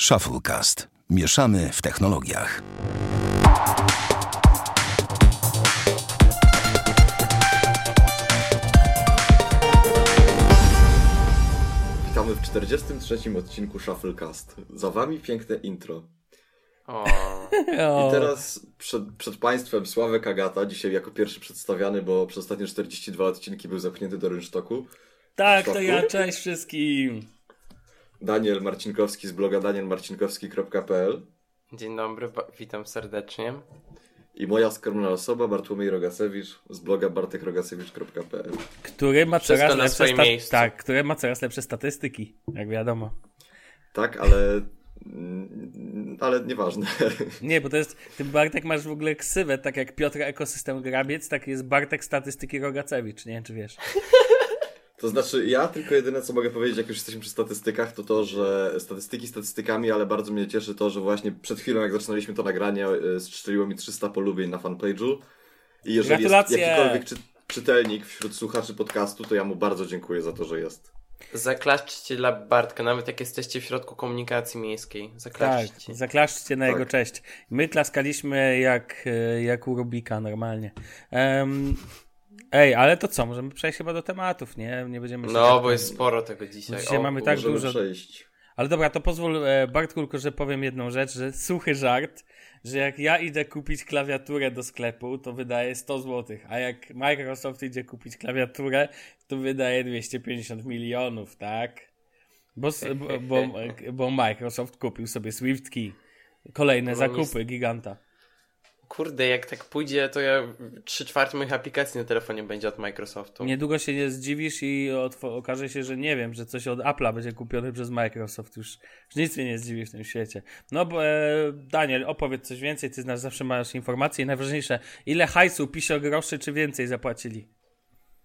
Shufflecast. Mieszamy w technologiach. Witamy w 43. odcinku Shufflecast. Za wami piękne intro. I teraz przed, przed Państwem Sławek Agata, dzisiaj jako pierwszy przedstawiany, bo przez ostatnie 42 odcinki był zapchnięty do rynsztoku. Tak, to ja, cześć wszystkim. Daniel Marcinkowski z bloga danielmarcinkowski.pl dzień dobry, witam serdecznie. i moja skromna osoba Bartłomiej Rogasewicz z bloga bartekrogasiewicz.pl Który ma Wszystko coraz na lepsze sta-. Tak, który ma coraz lepsze statystyki, jak wiadomo. Tak, ale... ale nieważne. Nie, bo to jest, ty Bartek masz w ogóle ksywę, tak jak Piotr Ekosystem Grabiec, tak jest Bartek Statystyki Rogacewicz, nie wiem czy wiesz. To znaczy, ja tylko jedyne co mogę powiedzieć, jak już jesteśmy przy statystykach, to to, że statystyki statystykami, ale bardzo mnie cieszy to, że właśnie przed chwilą, jak zaczynaliśmy to nagranie, y, strzeliło mi 300 polubień na fanpage'u. I jeżeli jest jakikolwiek czy, czytelnik wśród słuchaczy podcastu, to ja mu bardzo dziękuję za to, że jest. Zaklaszczcie dla Bartka, nawet jak jesteście w środku komunikacji miejskiej. Tak, Zaklaszczcie. zaklaszczcie na Tak. jego cześć. My klaskaliśmy jak, e, jak u Rubika normalnie. Em, ej, ale to co, możemy przejść chyba do tematów, nie? Nie będziemy No, tak- bo jest sporo tego dzisiaj. Dzisiaj O, mamy tak dużo... przejść. Ale dobra, to pozwól e, Bartku tylko, że powiem jedną rzecz, że suchy żart, że jak ja idę kupić klawiaturę do sklepu, to wydaje 100 zł, a jak Microsoft idzie kupić klawiaturę, to wydaje 250 milionów, tak? Bo, bo, bo, bo Microsoft kupił sobie SwiftKey. Kolejne No, zakupy giganta. Kurde, jak tak pójdzie, to ja 3 czwarte moich aplikacji na telefonie będzie od Microsoftu. Niedługo się nie zdziwisz i okaże się, że nie wiem, że coś od Apple'a będzie kupione przez Microsoft. Już, już nic mnie nie zdziwi w tym świecie. No bo e, Daniel, opowiedz coś więcej, ty znasz, zawsze masz informacje i najważniejsze, ile hajsu, pisio groszy czy więcej zapłacili?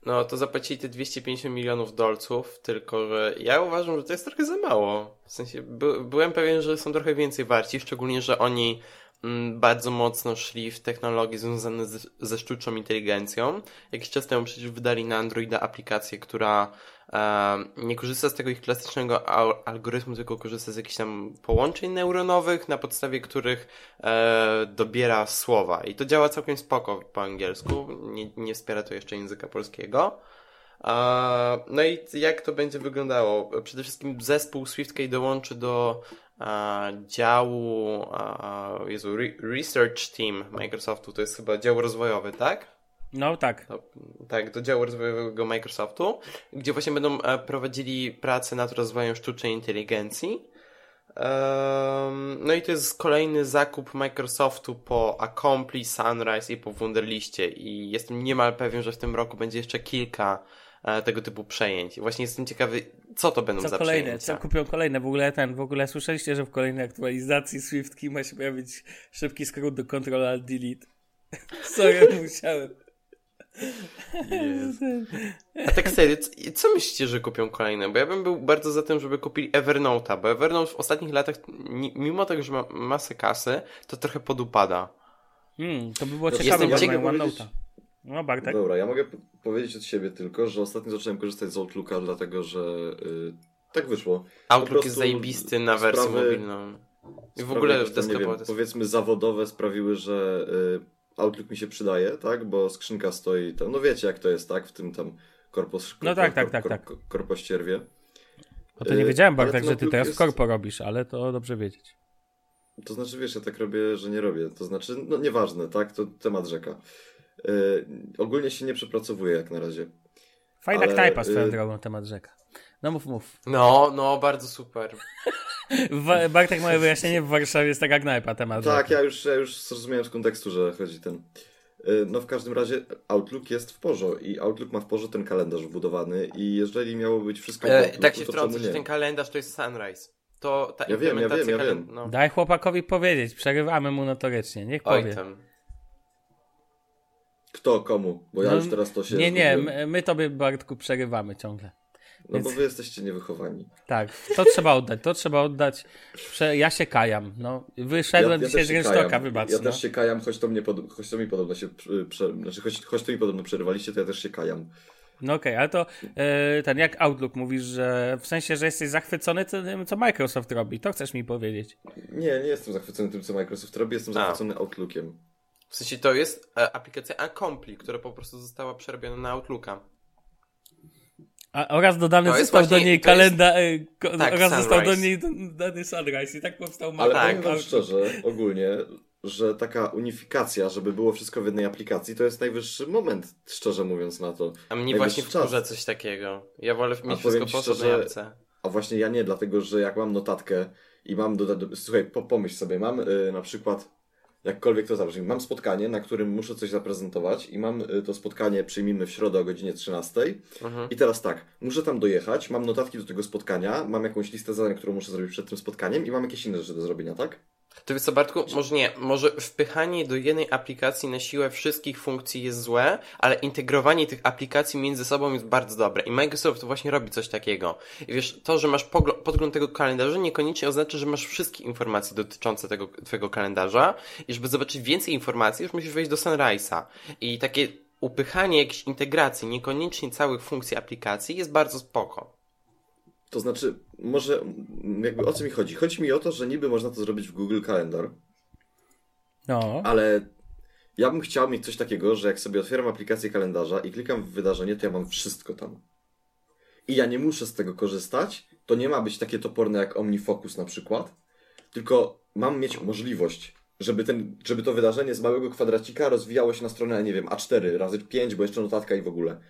No, to zapłacili te 250 milionów dolców, tylko że ja uważam, że to jest trochę za mało. W sensie, by, byłem pewien, że są trochę więcej warci, szczególnie, że oni bardzo mocno szli w technologie związane z, ze sztuczną inteligencją. Jakiś czas temu przecież wydali na Androida aplikację, która e, nie korzysta z tego ich klasycznego al- algorytmu, tylko korzysta z jakichś tam połączeń neuronowych, na podstawie których e, dobiera słowa. I to działa całkiem spoko po angielsku. Nie, nie wspiera to jeszcze języka polskiego. A, No i jak to będzie wyglądało? Przede wszystkim zespół SwiftKey dołączy do działu Jezu, Re- Research Team Microsoftu, to jest chyba dział rozwojowy, tak? No tak. Tak, do działu rozwojowego Microsoftu, gdzie właśnie będą e, prowadzili pracę nad rozwojem sztucznej inteligencji. No i to jest kolejny zakup Microsoftu po Accompli, Sunrise i po Wunderliście i jestem niemal pewien, że w tym roku będzie jeszcze kilka tego typu przejęć. I właśnie jestem ciekawy, co to będą Co za kolejne, przejęcia. co kupią kolejne? W ogóle ten, w ogóle słyszeliście, że w kolejnej aktualizacji SwiftKey ma się pojawić szybki skrót do Ctrl Alt Delete. Sorry, musiałem. A tak serio, co, co myślicie, że kupią kolejne? Bo ja bym był bardzo za tym, żeby kupili Evernote'a, bo Evernote w ostatnich latach, mimo tego, że ma masę kasy, to trochę podupada. Hmm, to by było No, ciekawe, jestem bo ciekaw mają powiedzieć- OneNote'a. No Bartek. Dobra, ja mogę powiedzieć od siebie tylko, że ostatnio zacząłem korzystać z Outlooka, dlatego że y, tak wyszło. Outlook jest zajebisty na wersję sprawy- mobilną. I w ogóle nie desktopowe wiem, to jest... powiedzmy zawodowe sprawiły, że y, Outlook mi się przydaje, tak? Bo skrzynka stoi tam, no wiecie jak to jest, tak? W tym tam korpos, No tak, tak, tak, tak. korpościerwie. No to nie wiedziałem, ale Bartek, że ty teraz w jest- korpo robisz, ale to dobrze wiedzieć. To znaczy, wiesz, ja tak robię, że nie robię. To znaczy, no nieważne, tak? To temat rzeka. Y, ogólnie się nie przepracowuję jak na razie. Fajna Ale, knajpa swoją y- drogą, temat rzeka. No mów, mów. No, no, bardzo super. Bartek, moje wyjaśnienie, w Warszawie jest taka knajpa, temat Tak, rzeka. ja już, ja już zrozumiałem z kontekstu, że chodzi ten. Y, No w każdym razie Outlook jest w porze i Outlook ma w porze ten kalendarz wbudowany i jeżeli miało być wszystko w E, Outlooku, tak się to wtrącę, że ten kalendarz to jest Sunrise. To ta Ja wiem, ja wiem, ja wiem. No. Daj chłopakowi powiedzieć, przerywamy mu notorycznie, niech Oj powie. tam. Kto, komu? Bo ja No, już teraz to się... Nie, nie, my, my tobie, Bartku, przerywamy ciągle. No bo więc- wy jesteście niewychowani. Tak, to trzeba oddać, to trzeba oddać. Prze- ja się kajam, no. Wyszedłem dzisiaj też z się rynsztoka, wybacz. Ja no. też się kajam, choć to, mnie pod... choć to mi podobno się... Prze... Znaczy, choć, choć to mi podobno przerywaliście, to ja też się kajam. No okej, ale to e, ten jak Outlook mówisz, że w sensie, że jesteś zachwycony tym, co Microsoft robi, to chcesz mi powiedzieć. Nie, nie jestem zachwycony tym, co Microsoft robi, jestem A. zachwycony Outlookiem. W sensie to jest e, aplikacja Accompli, która po prostu została przerobiona na Outlooka. A, oraz dodany został do właśnie- niej to jest- kalendarz, e, ko, Tak, oraz został do Sunrise. niej dodany Sunrise i tak powstał Ale tak, powiem wam szczerze, ogólnie, że taka unifikacja, żeby było wszystko w jednej aplikacji, to jest najwyższy moment, szczerze mówiąc na to. A mnie Najwyższy właśnie wkurza coś takiego. Ja wolę mieć wszystko po szczerze. A właśnie ja nie, dlatego że jak mam notatkę i mam do, do, słuchaj, po, pomyśl sobie, mam y, na przykład, jakkolwiek to zabrzmi, mam spotkanie, na którym muszę coś zaprezentować i mam y, to spotkanie, przyjmijmy w środę o godzinie 13 Mhm. i teraz tak, muszę tam dojechać, mam notatki do tego spotkania, mam jakąś listę zadań, którą muszę zrobić przed tym spotkaniem i mam jakieś inne rzeczy do zrobienia, tak? To wiesz co, Bartku, może nie, może wpychanie do jednej aplikacji na siłę wszystkich funkcji jest złe, ale integrowanie tych aplikacji między sobą jest bardzo dobre. I Microsoft właśnie robi coś takiego. I wiesz, to, że masz podgląd tego kalendarza, niekoniecznie oznacza, że masz wszystkie informacje dotyczące tego twojego kalendarza. I żeby zobaczyć więcej informacji, już musisz wejść do Sunrise'a. I takie upychanie jakiejś integracji, niekoniecznie całych funkcji aplikacji jest bardzo spoko. To znaczy, może m, jakby o co mi chodzi? Chodzi mi o to, że niby można to zrobić w Google Calendar, No, ale ja bym chciał mieć coś takiego, że jak sobie otwieram aplikację kalendarza i klikam w wydarzenie, to ja mam wszystko tam. I ja nie muszę z tego korzystać. To nie ma być takie toporne jak OmniFocus na przykład, tylko mam mieć możliwość, żeby, ten, żeby to wydarzenie z małego kwadracika rozwijało się na stronę, nie wiem, A4 razy 5, bo jeszcze notatka i w ogóle.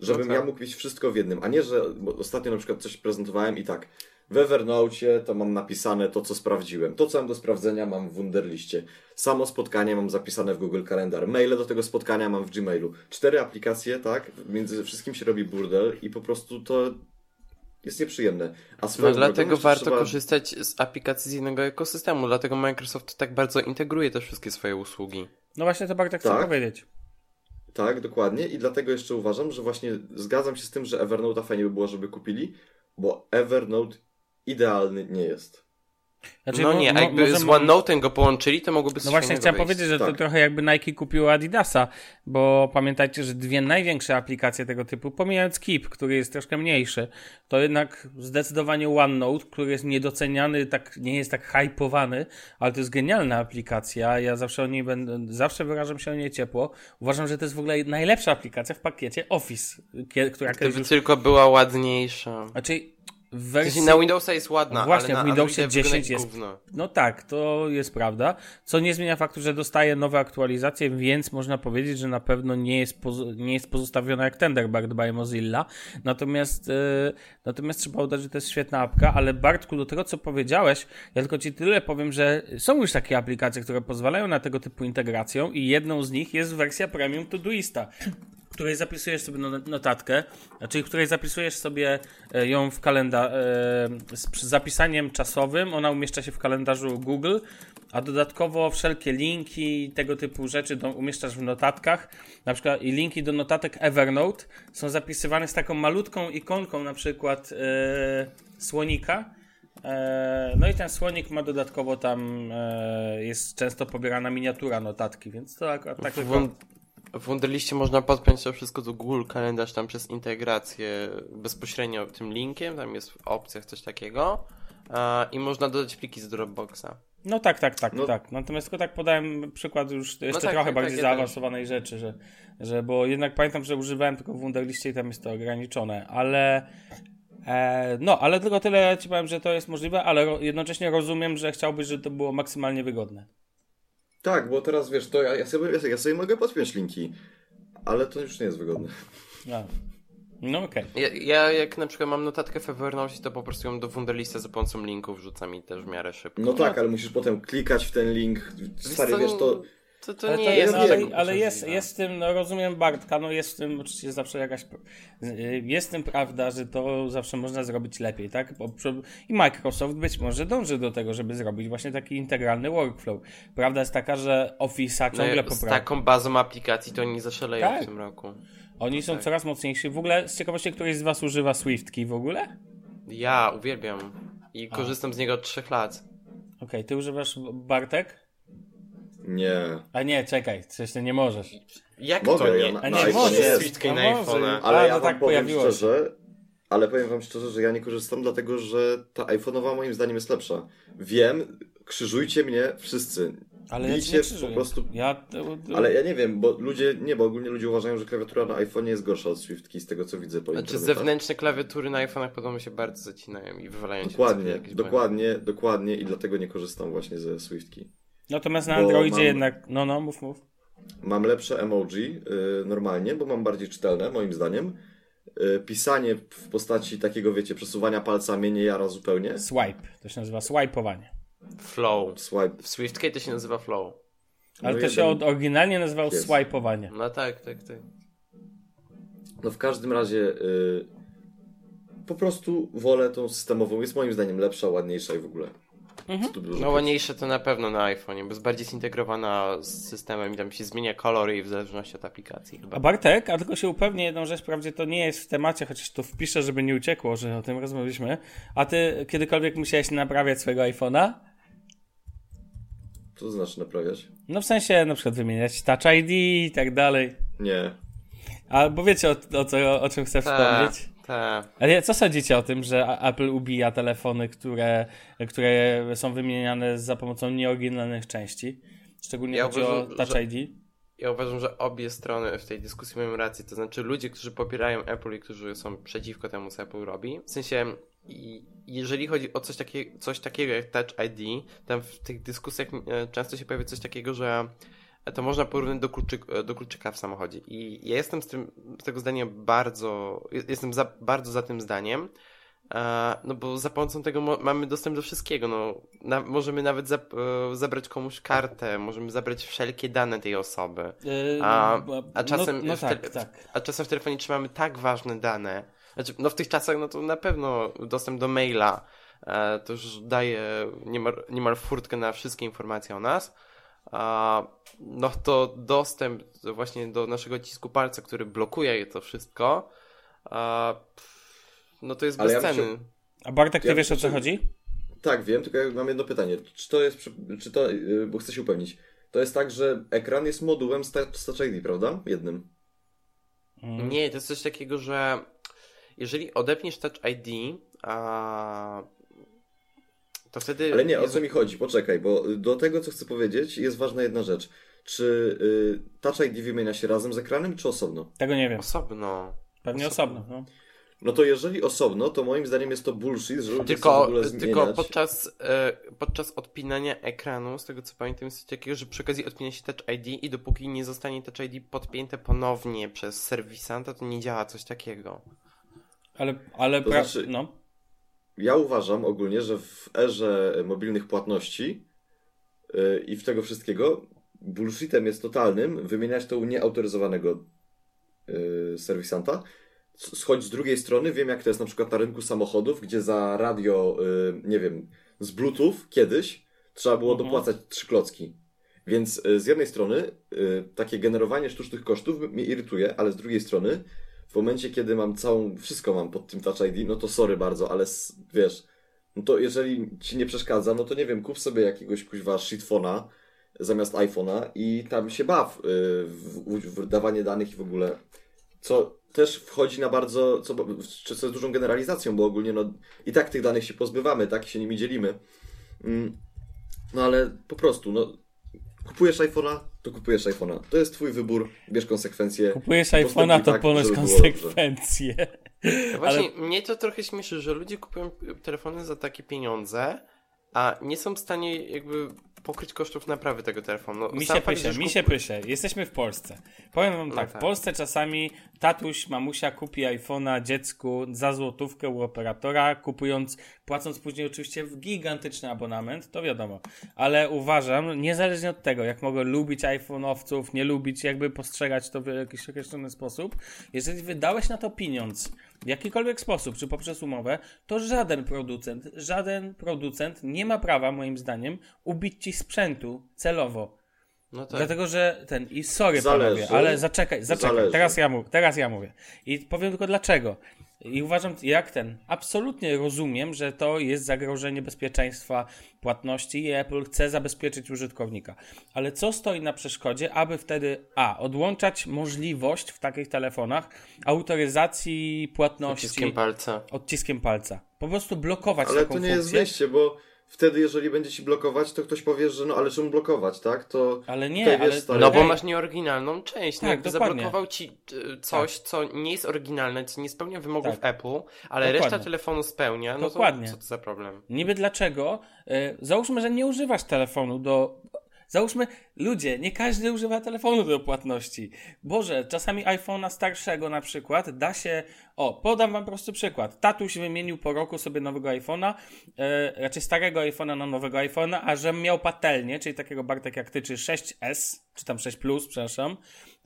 Żebym No tak. ja mógł mieć wszystko w jednym, a nie, że ostatnio na przykład coś prezentowałem i tak. W Evernote to mam napisane to, co sprawdziłem. To, co mam do sprawdzenia, mam w Wunderliście. Samo spotkanie mam zapisane w Google Calendar. Maile do tego spotkania mam w Gmailu. Cztery aplikacje, tak? Między wszystkim się robi burdel i po prostu to jest nieprzyjemne. A No dlatego warto trzeba... korzystać z aplikacji z jednego ekosystemu, dlatego Microsoft tak bardzo integruje te wszystkie swoje usługi. no właśnie to chcę Tak. powiedzieć. Tak, dokładnie. I dlatego jeszcze uważam, że właśnie zgadzam się z tym, że Evernote'a fajnie by było, żeby kupili, bo Evernote idealny nie jest. Znaczy, no nie, jakby może- z OneNote'em go połączyli, to mogłoby No właśnie chciałem wyjść. powiedzieć, że to Tak. trochę jakby Nike kupiło Adidasa, bo pamiętajcie, że dwie największe aplikacje tego typu, pomijając Keep, który jest troszkę mniejszy, to jednak zdecydowanie OneNote, który jest niedoceniany, tak, nie jest tak hypowany, ale to jest genialna aplikacja. Ja zawsze o niej będę, zawsze wyrażam się o niej ciepło. Uważam, że to jest w ogóle najlepsza aplikacja w pakiecie Office, która kiedyś Gdyby już... tylko była ładniejsza. Znaczy, w W wersji... na Windowsa jest ładna, Właśnie, ale w na Windowsie Androidzie wygląda 10 jak jest- gówno. No tak, to jest prawda. Co nie zmienia faktu, że dostaje nowe aktualizacje, więc można powiedzieć, że na pewno nie jest, poz- nie jest pozostawiona jak Tenderbird by Mozilla. Natomiast, e, natomiast trzeba udać, że to jest świetna apka, ale Bartku, do tego co powiedziałeś, ja tylko ci tyle powiem, że są już takie aplikacje, które pozwalają na tego typu integrację i jedną z nich jest wersja Premium Todoista w której zapisujesz sobie no- notatkę, czyli w której zapisujesz sobie e, ją w kalendarz z przy zapisaniem czasowym, ona umieszcza się w kalendarzu Google, a dodatkowo wszelkie linki i tego typu rzeczy do, umieszczasz w notatkach, na przykład i linki do notatek Evernote są zapisywane z taką malutką ikonką na przykład e, słonika, E, No i ten słonik ma dodatkowo tam, e, jest często pobierana miniatura notatki, więc to akurat tak W, tylko... Wun- w Wunderliście można podpiąć to wszystko do Google Kalendarz tam przez integrację bezpośrednio tym linkiem, tam jest w opcjach coś takiego a, i można dodać pliki z Dropboxa. No tak, tak, tak, No. tak. Natomiast tylko tak podałem przykład już jeszcze tak, trochę tak, bardziej tak, zaawansowanej rzeczy, że, że bo jednak pamiętam, że używałem tylko w Wunderliście i tam jest to ograniczone, ale e, no, ale tylko tyle ci powiem, że to jest możliwe, ale ro, jednocześnie rozumiem, że chciałbyś, żeby to było maksymalnie wygodne. Tak, bo teraz wiesz, to ja, ja, sobie, ja, sobie- ja sobie mogę podpiąć linki, ale to już nie jest wygodne. No, no okej. Ja, ja jak na przykład mam notatkę w Evernote, to po prostu ją do Wunderlista za pomocą linków wrzucam i też w miarę szybko. No tak, ale musisz potem klikać w ten link. Stary, wiesz, to... To, to Ale, nie to jest jest, ale, ale jest, jest w tym, no rozumiem Bartka, no jest w tym oczywiście zawsze jakaś, jest w tym prawda, że to zawsze można zrobić lepiej, tak? I Microsoft być może dąży do tego, żeby zrobić właśnie taki integralny workflow. Prawda jest taka, że Office'a No, ciągle z poprawia. taką bazą aplikacji to oni zaszaleją Tak. w tym roku. Oni są tak. coraz mocniejsi. W ogóle, z ciekawości, któryś z was używa Swiftki w ogóle? Ja uwielbiam i korzystam z niego od trzech lat. Okej, ty używasz Bartek? Nie. A nie, czekaj, przecież ty nie możesz. Jak Mogę, to ja nie? na- A na nie iPhone'ie możesz. A na może. iPhone'a. Ale A, ja no tak powiem pojawiło się. szczerze, ale powiem wam szczerze, że ja nie korzystam dlatego, że ta iPhone'owa moim zdaniem jest lepsza. Wiem, krzyżujcie mnie wszyscy. Ale ja ci Bijcie nie po prostu Ja. Ale ja nie wiem, bo ludzie, nie, bo ogólnie ludzie uważają, że klawiatura na iPhone jest gorsza od Swiftki, z tego co widzę po Znaczy zewnętrzne klawiatury na iPhone'ach podobno się bardzo zacinają i wywalają się Dokładnie, dokładnie, dokładnie i dlatego nie korzystam właśnie ze Swiftki. Natomiast na Androidzie mam- jednak, no no, mów, mów. Mam lepsze emoji y, normalnie, bo mam bardziej czytelne, moim zdaniem. Y, pisanie w postaci takiego, wiecie, przesuwania palca mnie nie jara zupełnie. Swipe, to się nazywa swipeowanie. Flow. Swipe. W SwiftKey to się nazywa Flow. Ale No to się od, oryginalnie nazywało jest. swipeowanie. No tak, tak, tak. No w każdym razie y, po prostu wolę tą systemową. Jest moim zdaniem lepsza, ładniejsza i w ogóle. Dużo No ładniejsze to na pewno na iPhone'ie, bo jest bardziej zintegrowana z systemem i tam się zmienia kolory i w zależności od aplikacji chyba. A Bartek, a tylko się upewnię jedną rzecz, wprawdzie to nie jest w temacie, chociaż to wpiszę, żeby nie uciekło, że o tym rozmawialiśmy. A ty kiedykolwiek musiałeś naprawiać swojego iPhone'a? Co to znaczy naprawiać? No w sensie na przykład wymieniać Touch ID i tak dalej. Nie. A bo wiecie o, o, co, o czym chcę Ta, wspomnieć? Ta. Ale co sądzicie o tym, że Apple ubija telefony, które, które są wymieniane za pomocą nieoryginalnych części? Szczególnie Ja chodzi uważam, o Touch że- ID. Ja uważam, że obie strony w tej dyskusji mają rację. To znaczy ludzie, którzy popierają Apple i którzy są przeciwko temu, co Apple robi. W sensie, jeżeli chodzi o coś, takie, coś takiego jak Touch ID, tam w tych dyskusjach e, często się pojawia coś takiego, że to można porównać do, kluczyk, do kluczyka w samochodzie. I ja jestem z, tym, z tego zdania bardzo, jestem za, bardzo za tym zdaniem. E, No bo za pomocą tego mamy dostęp do wszystkiego. No, na, możemy nawet za, e, zabrać komuś kartę, możemy zabrać wszelkie dane tej osoby. A, no, a czasem, no, no w tak, tak. a czasem w telefonie trzymamy tak ważne dane. Znaczy, no w tych czasach, no to na pewno dostęp do maila e, to już daje niemal, niemal furtkę na wszystkie informacje o nas. A, no to dostęp do- właśnie do naszego cisku palca, który blokuje to wszystko, no to jest Ale ja bym bezcenny. się- A Bartek, ty Ja wiesz o co chodzi? Tak, wiem, tylko ja mam jedno pytanie. Czy to jest, czy to, yy, bo chcę się upewnić. To jest tak, że ekran jest modułem Touch ID, prawda? Jednym. Mm. Nie, to jest coś takiego, że jeżeli odepniesz Touch ID, a, to wtedy... Ale nie, o co mi chodzi? Poczekaj, bo do tego, co chcę powiedzieć, jest ważna jedna rzecz. Czy y, Touch ID wymienia się razem z ekranem, czy osobno? Tego nie wiem. Osobno. Pewnie osobno. osobno. No. No to jeżeli osobno, to moim zdaniem jest to bullshit, że ludzie chcą w Tylko, ogóle tylko zmieniać. podczas, e, podczas odpinania ekranu, z tego co pamiętam, jest coś takiego, że przy okazji odpina się Touch ID i dopóki nie zostanie Touch ID podpięte ponownie przez serwisanta, to nie działa coś takiego. Ale, ale To pra... znaczy- no. Ja uważam ogólnie, że w erze mobilnych płatności yy, i w tego wszystkiego bullshitem jest totalnym wymieniać to u nieautoryzowanego yy, serwisanta. Choć z drugiej strony wiem, jak to jest na przykład na rynku samochodów, gdzie za radio, yy, nie wiem, z Bluetooth kiedyś trzeba było Mhm. dopłacać trzy klocki. Więc z jednej strony takie generowanie sztucznych kosztów mnie irytuje, ale z drugiej strony w momencie, kiedy mam całą, wszystko mam pod tym Touch ID, no to sorry bardzo, ale wiesz, no to jeżeli ci nie przeszkadza, no to nie wiem, kup sobie jakiegoś kuźwa shitfona zamiast iPhone'a i tam się baw y, w, w, dawanie danych i w ogóle. Co też wchodzi na bardzo, co, co jest dużą generalizacją, bo ogólnie no i tak tych danych się pozbywamy, tak się nimi dzielimy. Mm, No ale po prostu, no kupujesz iPhone'a, to kupujesz iPhone'a. To jest twój wybór, bierz konsekwencje. Kupujesz iPhone'a, to tak, ponoć konsekwencje. No Właśnie, mnie to trochę śmieszy, że ludzie kupują telefony za takie pieniądze, a nie są w stanie jakby pokryć kosztów naprawy tego telefonu. No, Mi się pysze, mi kup- się pysze. Jesteśmy w Polsce. Powiem wam No tak, tak. w Polsce czasami tatuś, mamusia kupi iPhone'a dziecku za złotówkę u operatora, kupując, płacąc później oczywiście w gigantyczny abonament, to wiadomo. Ale uważam, niezależnie od tego, jak mogę lubić iPhone'owców, nie lubić, jakby postrzegać to w jakiś określony sposób, jeżeli wydałeś na to pieniądz w jakikolwiek sposób, czy poprzez umowę, to żaden producent, żaden producent nie ma prawa, moim zdaniem, ubić ci sprzętu celowo. No tak. Dlatego, że ten. I sorry, Zależy. panowie, ale zaczekaj, zaczekaj. Zależy. Teraz ja, mów, teraz ja mówię. I powiem tylko dlaczego. I uważam, jak ten, absolutnie rozumiem, że to jest zagrożenie bezpieczeństwa płatności i Apple chce zabezpieczyć użytkownika. Ale co stoi na przeszkodzie, aby wtedy A. odłączać możliwość w takich telefonach autoryzacji płatności Odciskiem palca. odciskiem palca. Po prostu blokować Ale taką to nie jest funkcję. wyjście, bo wtedy jeżeli będzie ci blokować, to ktoś powie, że no ale czemu blokować, tak? To Ale nie, tutaj, wiesz, ale- stary, No bo masz nieoryginalną część. Tak, no jakby dokładnie. zablokował ci y, coś, co nie jest oryginalne, co nie spełnia wymogów Tak. Apple, ale Dokładnie. reszta telefonu spełnia, no Dokładnie. to co to za problem? Niby dlaczego? E, Załóżmy, że nie używasz telefonu do. Załóżmy, ludzie, nie każdy używa telefonu do płatności. Boże, czasami iPhone'a starszego na przykład da się. O, podam wam prosty przykład. Tatuś wymienił po roku sobie nowego iPhone'a, e, raczej starego iPhone'a na nowego iPhone'a, a że miał patelnię, czyli takiego Bartek jak ty, czy 6S, czy tam 6 Plus, przepraszam,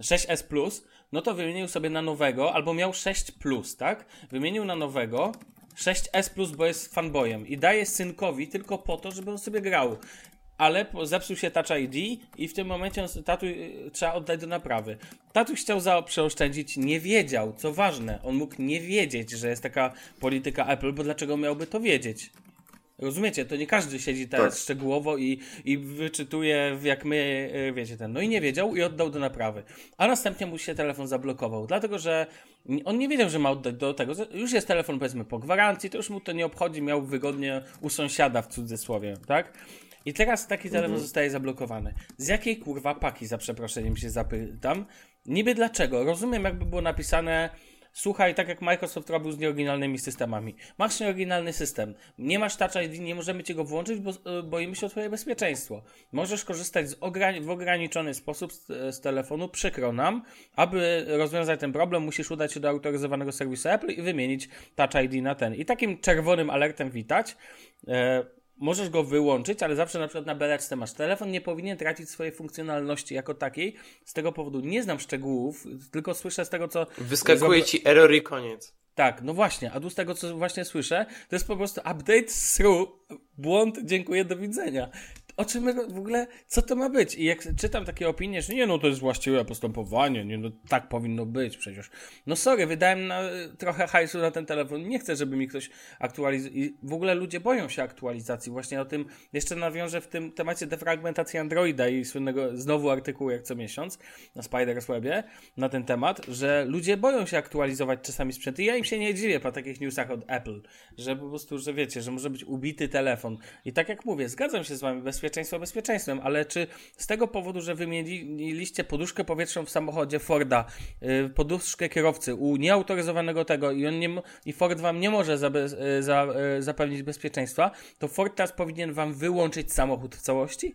6S Plus, no to wymienił sobie na nowego, albo miał 6 Plus, tak? Wymienił na nowego, 6S Plus, bo jest fanboyem i daje synkowi tylko po to, żeby on sobie grał. Ale zepsuł się Touch ID i w tym momencie tatu, y, trzeba oddać do naprawy. Tatuś chciał za przeoszczędzić, nie wiedział, co ważne, on mógł nie wiedzieć, że jest taka polityka Apple, bo dlaczego miałby to wiedzieć? Rozumiecie, to nie każdy siedzi teraz Tak. szczegółowo i, i wyczytuje, jak my, y, wiecie, ten. No i nie wiedział i oddał do naprawy. A następnie mu się telefon zablokował, dlatego że on nie wiedział, że ma oddać do tego. Już jest telefon, powiedzmy, po gwarancji, to już mu to nie obchodzi, miał wygodnie u sąsiada w cudzysłowie, tak? I teraz taki telefon zostaje zablokowany. Z jakiej kurwa paki, za przeproszeniem się zapytam? Niby dlaczego? Rozumiem, jakby było napisane. Słuchaj, tak jak Microsoft robił z nieoryginalnymi systemami. Masz nieoryginalny system, nie masz Touch ID, nie możemy cię go włączyć, bo e, boimy się o twoje bezpieczeństwo. Możesz korzystać ograni- w ograniczony sposób z, z telefonu, przykro nam. Aby rozwiązać ten problem, musisz udać się do autoryzowanego serwisu Apple i wymienić Touch ID na ten. I takim czerwonym alertem witać. E, Możesz go wyłączyć, ale zawsze na przykład na beleczce masz telefon, nie powinien tracić swojej funkcjonalności jako takiej. Z tego powodu nie znam szczegółów, tylko słyszę z tego, co. Wyskakuje ci error i koniec. Tak, no właśnie, a tu z tego, co właśnie słyszę, to jest po prostu update through, błąd, dziękuję, do widzenia. O czym my w ogóle, co to ma być? I jak czytam takie opinie, że nie, no to jest właściwe postępowanie, nie, no tak powinno być przecież. No sorry, wydałem na, trochę hajsu na ten telefon, nie chcę, żeby mi ktoś aktualizował. I w ogóle ludzie boją się aktualizacji. Właśnie o tym jeszcze nawiążę w tym temacie defragmentacji Androida i słynnego znowu artykułu jak co miesiąc na Spider's Webie na ten temat, że ludzie boją się aktualizować czasami sprzęt i ja im się nie dziwię po takich newsach od Apple, że po prostu, że wiecie, że może być ubity telefon. I tak jak mówię, zgadzam się z wami, bezpieczeństwo bezpieczeństwem, ale czy z tego powodu, że wymieniliście poduszkę powietrzną w samochodzie Forda, yy, poduszkę kierowcy u nieautoryzowanego tego i on nie, i Ford wam nie może yy, za, yy, zapewnić bezpieczeństwa, to Ford teraz powinien wam wyłączyć samochód w całości?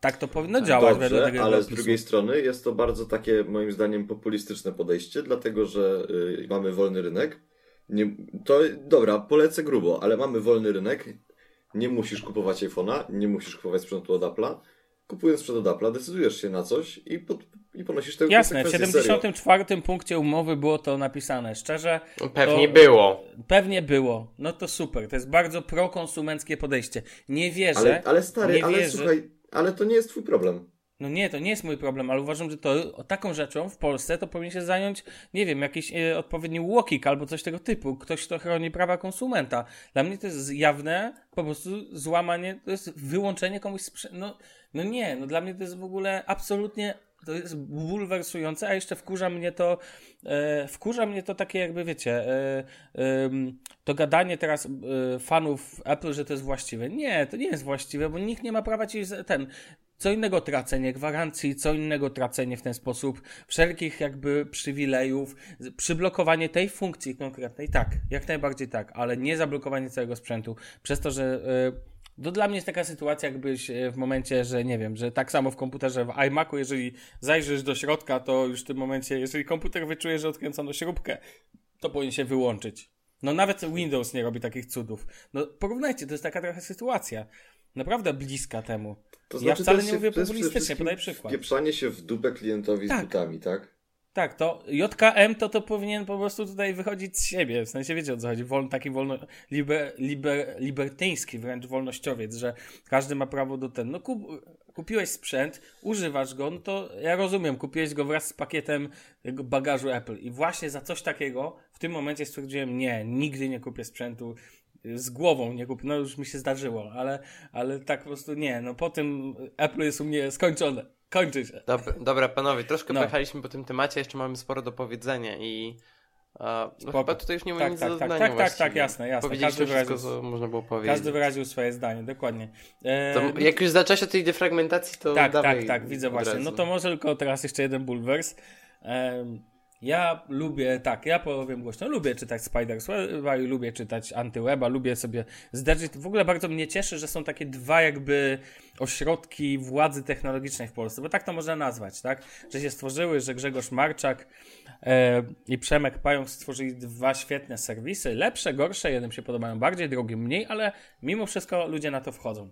Tak to powinno działać wedle Dobrze, ale z drugiej strony jest to bardzo takie, moim zdaniem, populistyczne podejście, dlatego że y, mamy wolny rynek. Nie, to dobra, polecę grubo, ale mamy wolny rynek. Nie musisz kupować iPhone'a, nie musisz kupować sprzętu od Apple'a. Kupując sprzęt od Apple'a, decydujesz się na coś i, pod, i ponosisz tego Jasne, w konsekwencje, serio. 74 punkcie umowy było to napisane. Szczerze, Pewnie to było. pewnie było. No to super. To jest bardzo prokonsumenckie podejście. Nie wierzę. Ale, ale stary, nie ale wierzę. słuchaj, ale to nie jest twój problem. No nie, to nie jest mój problem, ale uważam, że to taką rzeczą w Polsce to powinien się zająć, nie wiem, jakiś e, odpowiedni łokik albo coś tego typu. Ktoś, kto chroni prawa konsumenta. Dla mnie to jest jawne, po prostu złamanie, to jest wyłączenie komuś sprzę- No, no nie, no dla mnie to jest w ogóle absolutnie to jest bulwersujące, a jeszcze wkurza mnie to, e, wkurza mnie to takie jakby, wiecie, e, em, to gadanie teraz e, fanów Apple, że to jest właściwe. Nie, to nie jest właściwe, bo nikt nie ma prawa ci ten, co innego tracenie gwarancji, co innego tracenie w ten sposób wszelkich jakby przywilejów, przyblokowanie tej funkcji konkretnej, tak, jak najbardziej tak, ale nie zablokowanie całego sprzętu, przez to, że e, to dla mnie jest taka sytuacja, jakbyś e, w momencie, że nie wiem, że tak samo w komputerze, w iMacu, jeżeli zajrzysz do środka, to już w tym momencie, jeżeli komputer wyczuje, że odkręcono śrubkę, to powinien się wyłączyć. No nawet Windows nie robi takich cudów. No porównajcie, to jest taka trochę sytuacja. Naprawdę bliska temu. To Ja znaczy, wcale to jest nie mówię populistycznie, podaję przykład. Wpieprzanie się w dupę klientowi Tak. z butami, tak? Tak, to JKM to to powinien po prostu tutaj wychodzić z siebie, w sensie wiecie o co chodzi, Wol, taki wolno, liber, liber, libertyński wręcz wolnościowiec, że każdy ma prawo do ten, no kup, kupiłeś sprzęt, używasz go, no to ja rozumiem, kupiłeś go wraz z pakietem bagażu Apple i właśnie za coś takiego w tym momencie stwierdziłem, nie, nigdy nie kupię sprzętu z głową nie kupię, no już mi się zdarzyło, ale, ale tak po prostu nie, no po tym Apple jest u mnie skończone, kończy się. Dobra, dobra panowie, troszkę no. pojechaliśmy po tym temacie, jeszcze mamy sporo do powiedzenia i no chyba tutaj już nie ma tak, nic tak, do tak, tak, tak, tak, jasne, jasne. Powiedzieliśmy wszystko, co można było powiedzieć. Każdy wyraził swoje zdanie, dokładnie. E... To, jak już zaczęłaś od tej defragmentacji, to Tak, tak, tak, widzę właśnie. No to może tylko teraz jeszcze jeden bulwers. E... Ja lubię, tak, ja powiem głośno, lubię czytać Spider-Weba i lubię czytać Antyweba, lubię sobie zderzyć. W ogóle bardzo mnie cieszy, że są takie dwa jakby ośrodki władzy technologicznej w Polsce, bo tak to można nazwać, tak? Że się stworzyły, że Grzegorz Marczak e, i Przemek Pająk stworzyli dwa świetne serwisy, lepsze, gorsze, jednym się podobają bardziej, drugim mniej, ale mimo wszystko ludzie na to wchodzą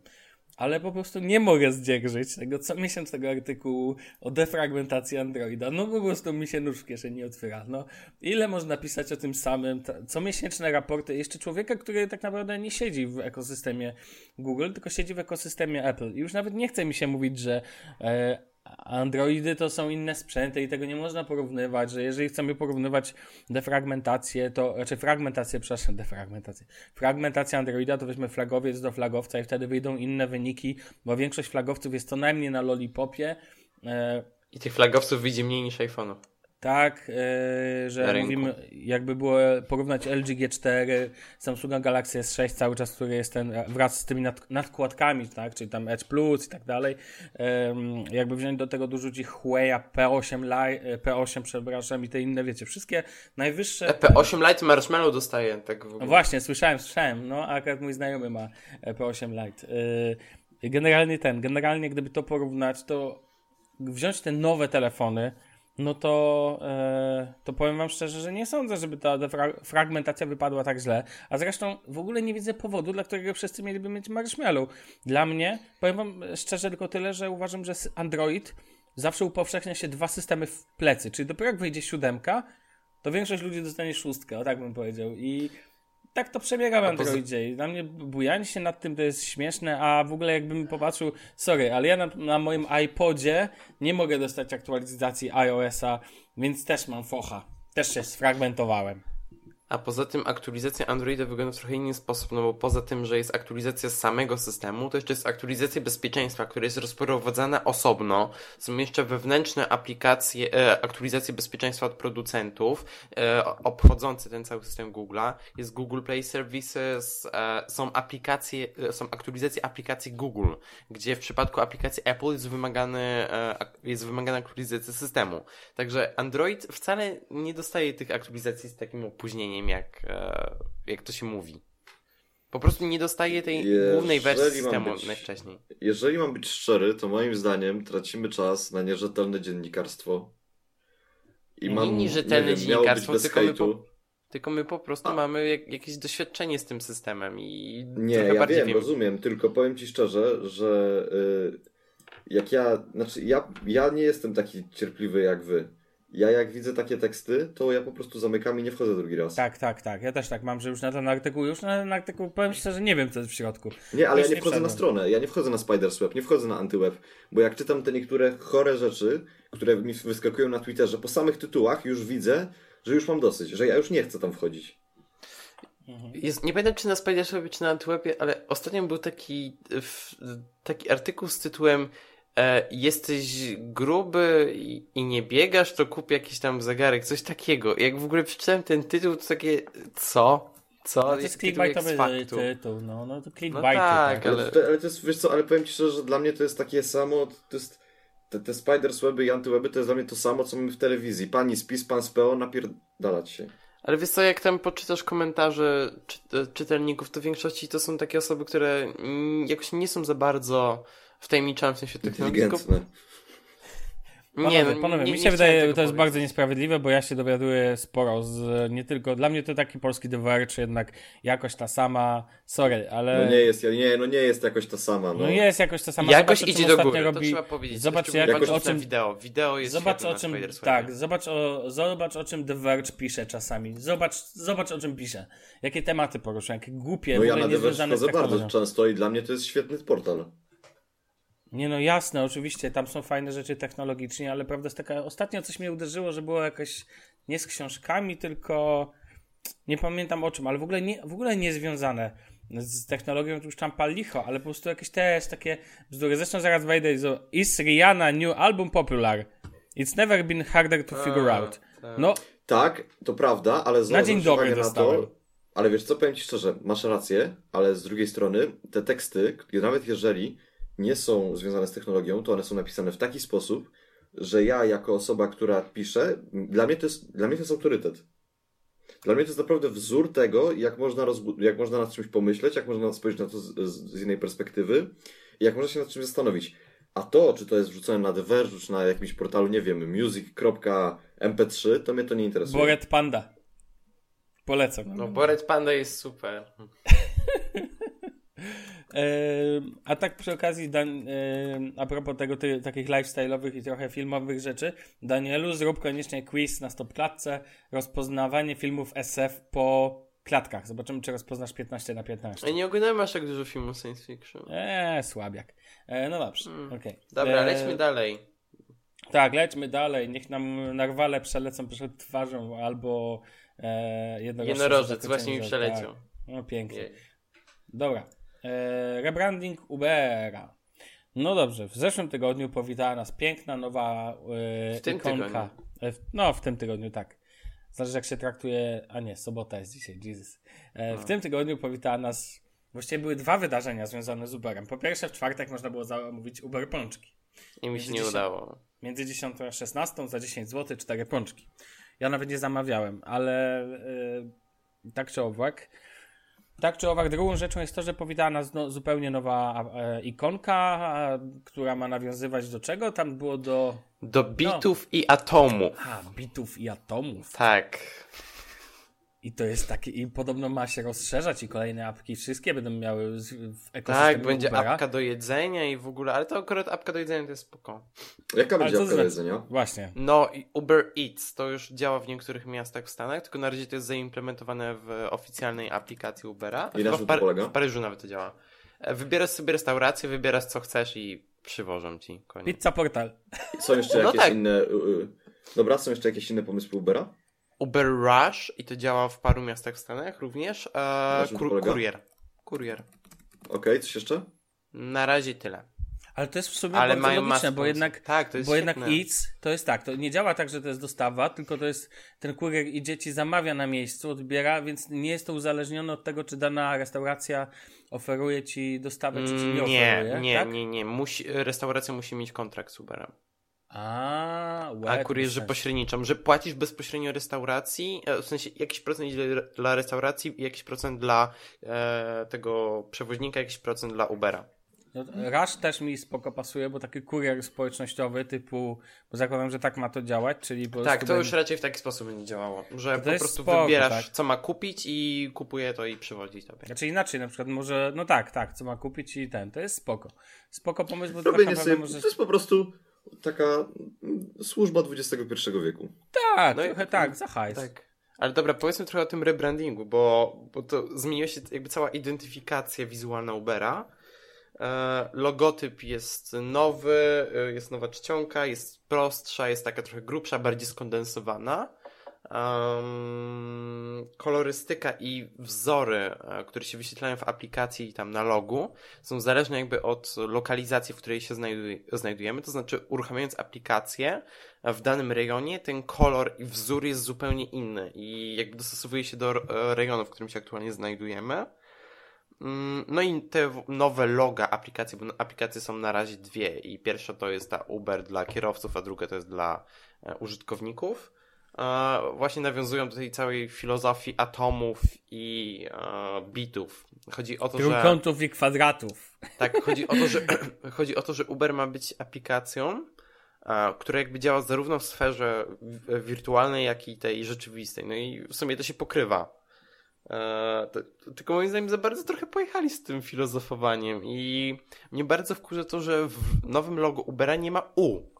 ale po prostu nie mogę zdzierżyć tego co miesiąc tego artykułu o defragmentacji Androida. No po prostu mi się nóż w kieszeni otwiera. No, ile można pisać o tym samym? Co miesięczne raporty. Jeszcze człowieka, który tak naprawdę nie siedzi w ekosystemie Google, tylko siedzi w ekosystemie Apple. I już nawet nie chce mi się mówić, że e, Androidy to są inne sprzęty i tego nie można porównywać, że jeżeli chcemy porównywać defragmentację, to, raczej znaczy fragmentację, przepraszam, defragmentację, fragmentację Androida, to weźmy flagowiec do flagowca i wtedy wyjdą inne wyniki, bo większość flagowców jest co najmniej na lollipopie. E... I tych flagowców widzi mniej niż iPhone'ów. Tak, yy, że mówimy, jakby było porównać LG G4, Samsunga Galaxy S6 cały czas, który jest ten, wraz z tymi nad, nadkładkami, tak, czyli tam Edge Plus i tak dalej, yy, jakby wziąć do tego dorzucić Huawei P8 Lite, P8 przepraszam i te inne, wiecie, wszystkie najwyższe... E, P8 Lite Marshmallow dostaje, tak w ogóle. No właśnie, słyszałem, słyszałem, no, akurat mój znajomy ma P8 Lite. Yy, generalnie ten, generalnie gdyby to porównać, to wziąć te nowe telefony, no to, e, to powiem wam szczerze, że nie sądzę, żeby ta fragmentacja wypadła tak źle. A zresztą w ogóle nie widzę powodu, dla którego wszyscy mieliby mieć marshmallow. Dla mnie, powiem wam szczerze tylko tyle, że uważam, że Android zawsze upowszechnia się dwa systemy w plecy. Czyli dopiero jak wyjdzie siódemka, to większość ludzi dostanie szóstkę, o tak bym powiedział. I tak to przebiega w Androidzie i dla mnie bujanie się nad tym to jest śmieszne, a w ogóle jakbym popatrzył, sorry, ale ja na, na moim iPodzie nie mogę dostać aktualizacji iOS-a, więc też mam focha. Też się sfragmentowałem. A poza tym aktualizacja Androida wygląda w trochę inny sposób, no bo poza tym, że jest aktualizacja samego systemu, to jeszcze jest aktualizacja bezpieczeństwa, która jest rozprowadzana osobno. Są jeszcze wewnętrzne aplikacje, e, aktualizacje bezpieczeństwa od producentów, e, obchodzące ten cały system Google'a. Jest Google Play Services, e, są aplikacje, e, są aktualizacje aplikacji Google, gdzie w przypadku aplikacji Apple jest wymagany, e, jest wymagana aktualizacja systemu. Także Android wcale nie dostaje tych aktualizacji z takim opóźnieniem jak, e, jak to się mówi. Po prostu nie dostaje tej jeżeli głównej wersji systemu być, najwcześniej. Jeżeli mam być szczery, to moim zdaniem tracimy czas na nierzetelne dziennikarstwo. I nie, mam, nierzetelne nie wiem, dziennikarstwo, tylko my, po, tylko my po prostu A. mamy jak, jakieś doświadczenie z tym systemem i Nie, ja wiem, wiem, rozumiem, tylko powiem Ci szczerze, że yy, jak ja, znaczy ja, ja nie jestem taki cierpliwy jak Wy ja jak widzę takie teksty, to ja po prostu zamykam i nie wchodzę drugi raz. Tak, tak, tak. Ja też tak mam, że już na ten artykuł, już na ten artykuł powiem szczerze, nie wiem co jest w środku. Nie, ale już ja nie, nie wchodzę na stronę, ja nie wchodzę na Spidersweb, nie wchodzę na Antyweb, bo jak czytam te niektóre chore rzeczy, które mi wyskakują na Twitterze, po samych tytułach już widzę, że już mam dosyć, że ja już nie chcę tam wchodzić. Mhm. Jest, nie pamiętam czy na Spiderswebie, czy na Antywebie, ale ostatnio był taki, taki artykuł z tytułem e, jesteś gruby i, i, nie biegasz, to kup jakiś tam zegarek, coś takiego. Jak w ogóle przeczytałem ten tytuł, to takie, co? Co? No to jest clickbaitowy tytuł, no, no to clickbait. No tak, ale... Ale, ale to jest, wiesz co, ale powiem Ci szczerze, że dla mnie to jest takie samo, to jest, te, te Spidersweby i Antyweby to jest dla mnie to samo, co mamy w telewizji. Pani spis, pan z PO, napierdalać się. Ale wiesz co, jak tam poczytasz komentarze czy, czytelników, to w większości to są takie osoby, które jakoś nie są za bardzo wtajemniczałem w sensie. Panowie, Nie, no, panowie, nie- mi nie się wydaje, chciałem że to jest powiedzieć. bardzo niesprawiedliwe, bo ja się dowiaduję sporo z nie tylko. Dla mnie to taki polski The Verge, jednak jakoś ta sama. Sorry, ale. No nie jest, nie, no nie jest jakoś ta sama. No, No jest jakoś ta sama. Jakoś Zobacz, idzie do ostatnio góry, to robi- trzeba powiedzieć. Zobacz, jak, patrząc o czym wideo. Wideo jest Zobacz o czym, tak, zobacz o, zobacz o czym The Verge pisze czasami. Zobacz, zobacz o czym pisze. Jakie tematy porusza, jakie głupie, no ja na Diverge niezwiązane z wchodzę bardzo często i dla mnie to jest świetny portal. Nie no jasne, oczywiście, tam są fajne rzeczy technologicznie, ale prawda jest taka, ostatnio coś mnie uderzyło, że było jakoś nie z książkami, tylko nie pamiętam o czym, ale w ogóle nie, w ogóle nie związane z technologią, to już tam pal licho, ale po prostu jakieś też takie bzdury. Zresztą zaraz wejdę i zo- Is Rihanna new album popular? It's never been harder to figure A, out. tak. No, Tak, to prawda, ale Na zwróć dzień dobry na to. Ale wiesz co, powiem Ci szczerze, masz rację, ale z drugiej strony te teksty, nawet jeżeli nie są związane z technologią, to one są napisane w taki sposób, że ja jako osoba, która pisze, dla mnie to jest, dla mnie to jest autorytet. Dla mnie to jest naprawdę wzór tego, jak można, jak można nad czymś pomyśleć, jak można spojrzeć na to z, z, innej perspektywy i jak można się nad czymś zastanowić. A to, czy to jest wrzucone na The Verge, czy na jakimś portalu, nie wiem, music.mp3, to mnie to nie interesuje. Boret Panda. Polecam. No, Bored Panda jest super. A tak przy okazji, Dan, a propos tego, ty, takich lifestyle'owych i trochę filmowych rzeczy, Danielu, zrób koniecznie quiz na stopklatce, rozpoznawanie filmów SF po klatkach. Zobaczymy, czy rozpoznasz 15 na 15. Ja nie oglądałem aż tak dużo filmów science fiction. Eee, słabiak. E, no dobrze, Mm. okej. Dobra, E, lećmy dalej. Tak, lećmy dalej. Niech nam narwale przelecą przed twarzą albo e, Jednorożec zakończenie, właśnie mi tak. przeleciał. No pięknie. Jej. Dobra. E, rebranding Ubera. No dobrze, w zeszłym tygodniu powitała nas piękna nowa e, W tym ikonka. tygodniu. E, no, w tym tygodniu, tak. Zależy jak się traktuje. A nie, sobota jest dzisiaj, Jesus. E, w No. tym tygodniu powitała nas. Właściwie były dwa wydarzenia związane z Uberem. Po pierwsze, w czwartek można było zamówić Uber pączki. I mi się nie Między udało. Między 10 a 16 za 10 zł, cztery pączki. Ja nawet nie zamawiałem, ale yy, tak czy owak. Tak czy owak, drugą rzeczą jest to, że powitała nas no, zupełnie nowa e, ikonka, a, która ma nawiązywać do czego? Tam było do Do bitów i atomów. a, bitów i atomów. Tak. I to jest takie, i podobno ma się rozszerzać i kolejne apki wszystkie będą miały w ekosystemie Tak, będzie Ubera. apka do jedzenia i w ogóle, ale to akurat apka do jedzenia to jest spoko. Jaka Ale będzie apka do znaczy? jedzenia? Właśnie. No i Uber Eats to już działa w niektórych miastach w Stanach, tylko na razie to jest zaimplementowane w oficjalnej aplikacji Ubera. I na czym w, to polega? w Paryżu nawet to działa. Wybierasz sobie restaurację, wybierasz co chcesz i przywożą ci koniec. Pizza Portal. Są jeszcze No jakieś tak. inne... y, y, Dobra, są jeszcze jakieś inne pomysły Ubera? Uber Rush i to działa w paru miastach w Stanach również. E, kur, kurier. Kurier. Okej, coś jeszcze? Na razie tyle. Ale to jest w sumie Ale bardzo logiczne, bo jednak Tak, to jest Bo jednak. Eats to jest tak, to nie działa tak, że to jest dostawa, tylko to jest ten kurier idzie ci zamawia na miejscu, odbiera, więc nie jest to uzależnione od tego, czy dana restauracja oferuje ci dostawę, czy ci nie Mm, oferuje. Nie, nie, tak? nie, nie. Musi, restauracja musi mieć kontrakt z Uberem. A, A bez sensu. pośredniczą, że płacisz bezpośrednio restauracji, e, w sensie jakiś procent idzie dla restauracji i jakiś procent dla e, tego przewoźnika, jakiś procent dla Ubera. No, Rush też mi spoko pasuje, bo taki kurier społecznościowy typu, bo zakładam, że tak ma to działać, czyli po Tak, prostu to już raczej w taki sposób będzie działało, że To po prostu spoko, wybierasz, tak. co ma kupić i kupuje to i przywodzi tobie. Znaczy inaczej, na przykład może, no tak, tak, co ma kupić i ten, to jest spoko. Spoko pomysł, bo tak naprawdę sobie... możesz... To jest po prostu taka mm, służba XXI wieku. Tak, No i- trochę tak, za hajs. Tak. Ale dobra, powiedzmy trochę o tym rebrandingu, bo, bo to zmieniła się jakby cała identyfikacja wizualna Ubera. E, logotyp jest nowy, e, jest nowa czcionka, jest prostsza, jest taka trochę grubsza, bardziej skondensowana. Em, kolorystyka i wzory, e, które się wyświetlają w aplikacji i tam na logu, są zależne jakby od lokalizacji, w której się znajduj- znajdujemy. To znaczy, uruchamiając aplikację w danym rejonie, ten kolor i wzór jest zupełnie inny i jakby dostosowuje się do e, rejonu, w którym się aktualnie znajdujemy. Mm, No i te nowe loga aplikacji, bo aplikacje są na razie dwie i pierwsza to jest ta Uber dla kierowców, a druga to jest dla e, użytkowników. Właśnie nawiązują do tej całej filozofii atomów i bitów. Chodzi o to, że... Trójkątów i kwadratów. Tak, chodzi o to, że, chodzi o to, że Uber ma być aplikacją, a, które jakby działa zarówno w sferze wirtualnej, jak i tej rzeczywistej. No i w sumie to się pokrywa. Tylko moim zdaniem za bardzo trochę pojechali z tym filozofowaniem i mnie bardzo wkurza to, że w nowym logo Ubera nie ma U.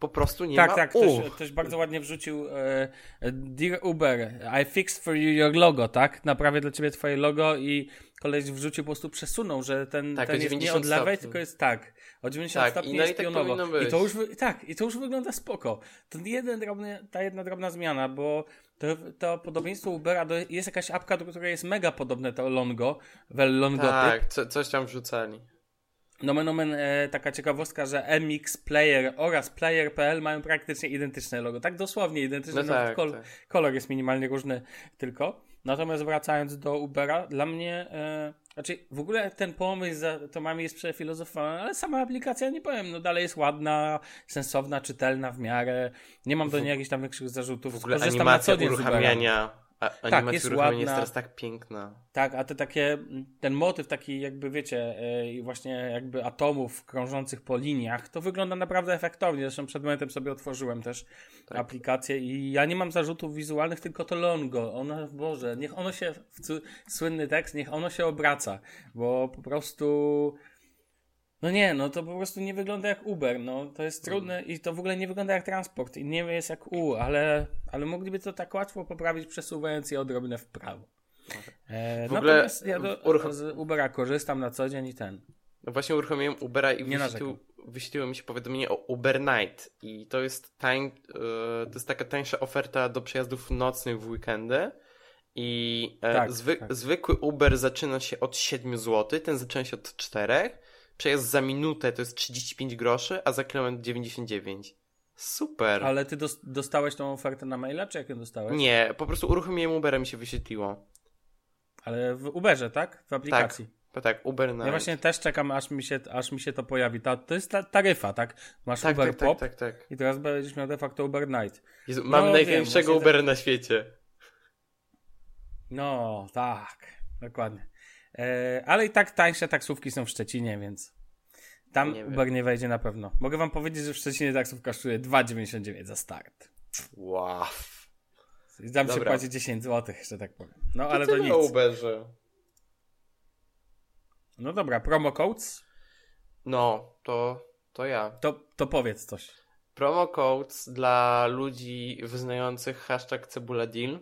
Po prostu nie tak, ma tak, U. ktoś, ktoś bardzo ładnie wrzucił e, Dear Uber, I fixed for you your logo, tak? Naprawię dla ciebie twoje logo i koleś wrzucił, po prostu przesunął, że ten, Tak, ten jest nie 90 od lewej, tylko jest tak. O 90 Tak, stopni i no i jest tak pionowo. I to już, tak, i to już wygląda spoko. To jeden drobny, ta jedna drobna zmiana, bo to, to podobieństwo Ubera, do, jest jakaś apka, do której jest mega podobne to Longo, wel Longotyp. Tak, co, coś tam wrzucali. Nomen omen, e, taka ciekawostka, że MX Player oraz Player.pl mają praktycznie identyczne logo. Tak dosłownie identyczne, No nawet tak, kol- tak. kolor jest minimalnie różny tylko. Natomiast wracając do Ubera, dla mnie, e, znaczy w ogóle ten pomysł za Tomami jest przefilozofowany, ale sama aplikacja, nie powiem, no dalej jest ładna, sensowna, czytelna w miarę. Nie mam do niej jakichś tam większych zarzutów. W ogóle Korzystam na animacja uruchamiania, a, animacja jest uruchamiania jest ładna. teraz tak piękna. Tak, a te takie, ten motyw taki jakby wiecie, yy, właśnie jakby atomów krążących po liniach, to wygląda naprawdę efektownie. Zresztą przed momentem sobie otworzyłem też Tak. aplikację i ja nie mam zarzutów wizualnych, tylko to longo. Ono, Boże, niech ono się, słynny tekst, niech ono się obraca, bo po prostu... No nie, no to po prostu nie wygląda jak Uber, no to jest trudne i to w ogóle nie wygląda jak transport i nie jest jak U, ale, ale mogliby to tak łatwo poprawić przesuwając je odrobinę w prawo. E, W ogóle natomiast ja do, uruchom- z Ubera korzystam na co dzień i ten. No właśnie uruchomiłem Ubera i wyświetlił, wyświetliło mi się powiadomienie o Uber Night i to jest tań, e, to jest taka tańsza oferta do przejazdów nocnych w weekendy i e, Tak, zwy, tak. zwykły Uber zaczyna się od 7 zł, ten zaczyna się od 4, przejazd za minutę to jest 35 groszy, a za kilometr 99. Super. Ale ty dos- dostałeś tą ofertę na maila, czy jak ją dostałeś? Nie, po prostu uruchomiłem Ubera mi się wyświetliło. Ale w Uberze, tak? W aplikacji. Tak, tak, Uber Night. Ja właśnie też czekam, aż mi się, aż mi się to pojawi. Ta, to jest ta taryfa, tak? Masz tak, Uber tak, tak, Pop tak, tak. i teraz będziesz miał de facto Uber Night. Jezu, mam No, największego Ubera na świecie. No, tak. Dokładnie. E, ale i tak tańsze taksówki są w Szczecinie, więc tam Nie wiem. Uber nie wejdzie na pewno. Mogę wam powiedzieć, że w Szczecinie taksówka kosztuje 2,99 za start. Wow. I tam się Dobra. płaci 10 zł, że tak powiem. No ale to to tyle o nic. Uberze. No dobra, promo codes, No, to, to ja. to, to powiedz coś. Promo codes dla ludzi wyznających hashtag cebuladil.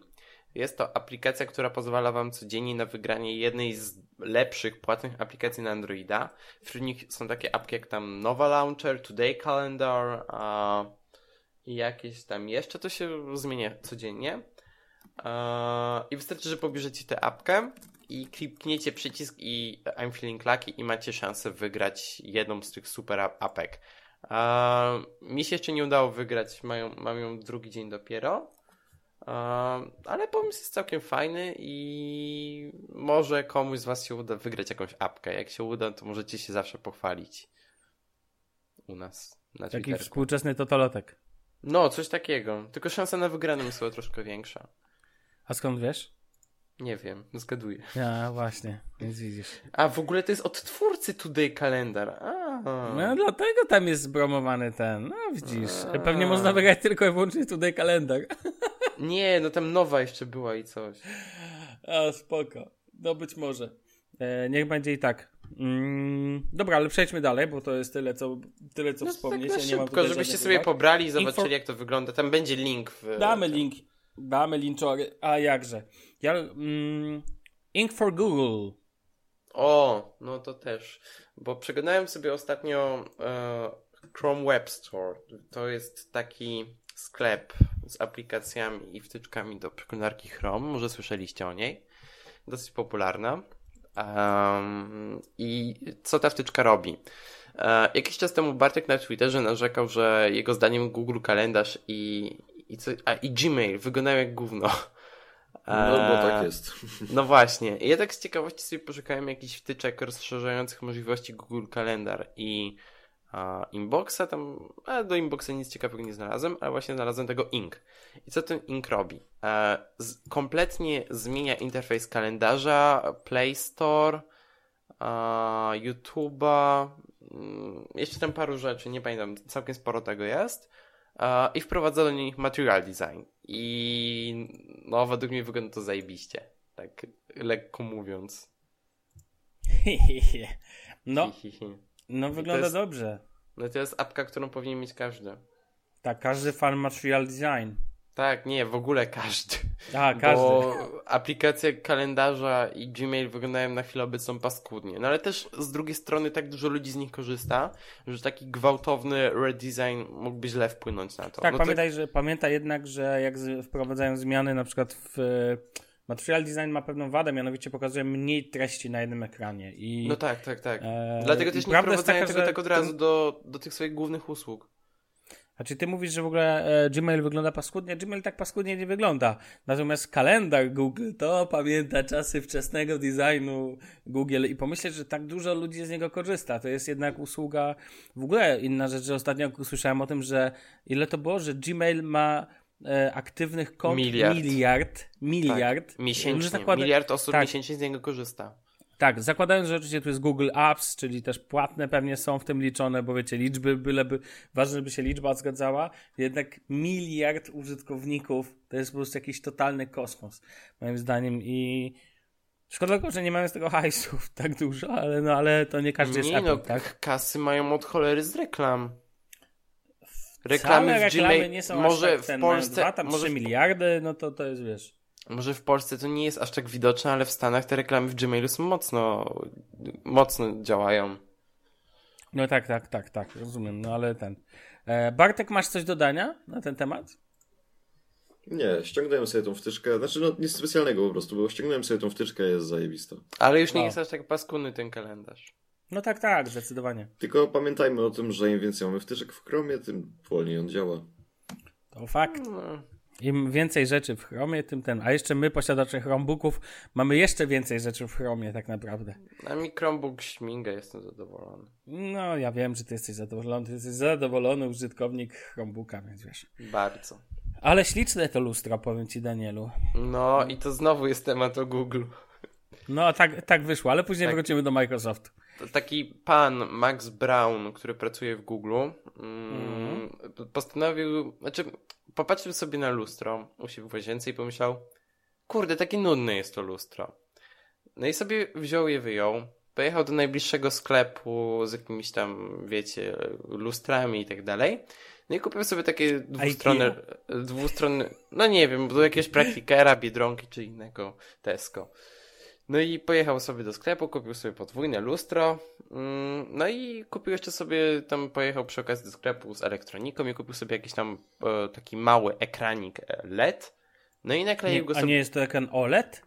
Jest to aplikacja, która pozwala Wam codziennie na wygranie jednej z lepszych płatnych aplikacji na Androida. Wśród nich są takie apki jak tam Nova Launcher, Today Calendar a, i jakieś tam jeszcze. To się zmienia codziennie. A, I wystarczy, że pobierzecie tę apkę i klikniecie przycisk i I'm feeling lucky i macie szansę wygrać jedną z tych super ap- apek. A, mi się jeszcze nie udało wygrać, mają, mam ją drugi dzień dopiero. Ale pomysł jest całkiem fajny i może komuś z Was się uda wygrać jakąś apkę. Jak się uda, to możecie się zawsze pochwalić u nas na Taki Twitterze. współczesny totolotek. No, coś takiego. Tylko szansa na wygraną chyba troszkę większa. A skąd wiesz? Nie wiem, zgaduję. Ja właśnie, więc widzisz. A w ogóle to jest od twórcy Today Calendar. A. No dlatego tam jest zbromowany ten. No widzisz. A. Pewnie można wygrać tylko i wyłącznie tutaj kalendar. Nie, no tam nowa jeszcze była i coś. A spoko. No być może. E, niech będzie i tak. Mm, dobra, ale przejdźmy dalej, bo to jest tyle, co, tyle, co No wspomnieć. tak Ja szybko, żebyście żadnych sobie uwag. pobrali i zobaczyli Info- jak to wygląda. Tam będzie link w... Damy link. Damy linczory. A jakże. Ja, mm, Ink for Google. O, no to też. Bo przeglądałem sobie ostatnio e, Chrome Web Store. To jest taki sklep z aplikacjami i wtyczkami do przeglądarki Chrome. Może słyszeliście o niej. Dosyć popularna. Em, I co ta wtyczka robi? E, jakiś czas temu Bartek na Twitterze narzekał, że jego zdaniem Google Kalendarz i, i, co, a, i Gmail wyglądają jak gówno. No bo E, tak jest. no właśnie. Ja tak z ciekawości sobie poszukałem jakichś wtyczek rozszerzających możliwości Google Calendar i a, Inboxa. Tam a do Inboxa nic ciekawego nie znalazłem, ale właśnie znalazłem tego Ink. I co ten Ink robi? E, z, kompletnie zmienia interfejs kalendarza, Play Store, YouTube'a, mm, jeszcze tam paru rzeczy, nie pamiętam, całkiem sporo tego jest. I wprowadzono do nich material design. I no, według mnie wygląda to zajebiście. Tak lekko mówiąc. no, no wygląda jest, dobrze. No to jest apka, którą powinien mieć każdy. Tak, każdy fan material design. Tak, nie, w ogóle każdy. A, każdy. Bo aplikacje kalendarza i Gmail wyglądają na chwilę obecną paskudnie. No ale też z drugiej strony tak dużo ludzi z nich korzysta, że taki gwałtowny redesign mógłby źle wpłynąć na to. Tak, no pamiętaj, to... że pamiętaj jednak, że jak wprowadzają zmiany na przykład w Material design ma pewną wadę, mianowicie pokazuje mniej treści na jednym ekranie. I, no tak, tak, tak. E, Dlatego też nie wprowadzają tego tak od razu do, do tych swoich głównych usług. Znaczy ty mówisz, że w ogóle e, Gmail wygląda paskudnie, Gmail tak paskudnie nie wygląda. Natomiast kalendarz Google to pamięta czasy wczesnego designu Google i pomyśleć, że tak dużo ludzi z niego korzysta. To jest jednak usługa, w ogóle inna rzecz, że ostatnio usłyszałem o tym, że ile to było, że Gmail ma e, aktywnych kont miliard. Miliard. miliard tak, miesięcznie. Zakłada... Miliard osób tak. miesięcznie z niego korzysta. Tak, zakładając, że oczywiście tu jest Google Apps, czyli też płatne pewnie są w tym liczone, bo wiecie, liczby, byleby, ważne, żeby się liczba zgadzała, jednak miliard użytkowników to jest po prostu jakiś totalny kosmos, moim zdaniem i szkoda tylko, że nie mamy z tego hajsów tak dużo, ale no, ale to nie każdy jest nie, Apple, no, tak? kasy mają od cholery z reklam. Reklamy w Gmail, nie są może tak, ten, w Polsce, 2, tam może 3 miliardy, no to to jest, wiesz... Może w Polsce to nie jest aż tak widoczne, ale w Stanach te reklamy w Gmailu są mocno, mocno działają. No tak, tak, tak, tak, rozumiem, no ale ten. E, Bartek, masz coś do dania na ten temat? Nie, ściągnąłem sobie tą wtyczkę, znaczy no nic specjalnego po prostu, bo ściągnąłem sobie tą wtyczkę, jest zajebista. Ale już nie no. jest aż tak paskudny ten kalendarz. No tak, tak, zdecydowanie. Tylko pamiętajmy o tym, że im więcej mamy wtyczek w Chromie, tym wolniej on działa. To fakt. No. Im więcej rzeczy w Chromie, tym ten. A jeszcze my, posiadacze Chromebooków, mamy jeszcze więcej rzeczy w Chromie, tak naprawdę. A mi Chromebook śmiga, jestem zadowolony. No, ja wiem, że ty jesteś zadowolony. Ty jesteś zadowolony użytkownik Chromebooka, więc wiesz. Bardzo. Ale śliczne to lustro, powiem ci, Danielu. No, i to znowu jest temat o Google. No, tak, tak wyszło, ale później tak. wrócimy do Microsoftu. Taki pan Max Brown, który pracuje w Google, mm. postanowił, znaczy popatrzył sobie na lustro u siebie w łazience i pomyślał, kurde, takie nudne jest to lustro. No i sobie wziął je, wyjął, pojechał do najbliższego sklepu z jakimiś tam, wiecie, lustrami i tak dalej. No i kupił sobie takie dwustronne, dwustronne, no nie wiem, do jakiegoś praktikera, Biedronki czy innego Tesco. No i pojechał sobie do sklepu, kupił sobie podwójne lustro. Mm, no i kupił jeszcze sobie, tam pojechał przy okazji do sklepu z elektroniką i kupił sobie jakiś tam e, taki mały ekranik e, LED. No i nakleił nie, go sobie. A nie jest to ekran OLED?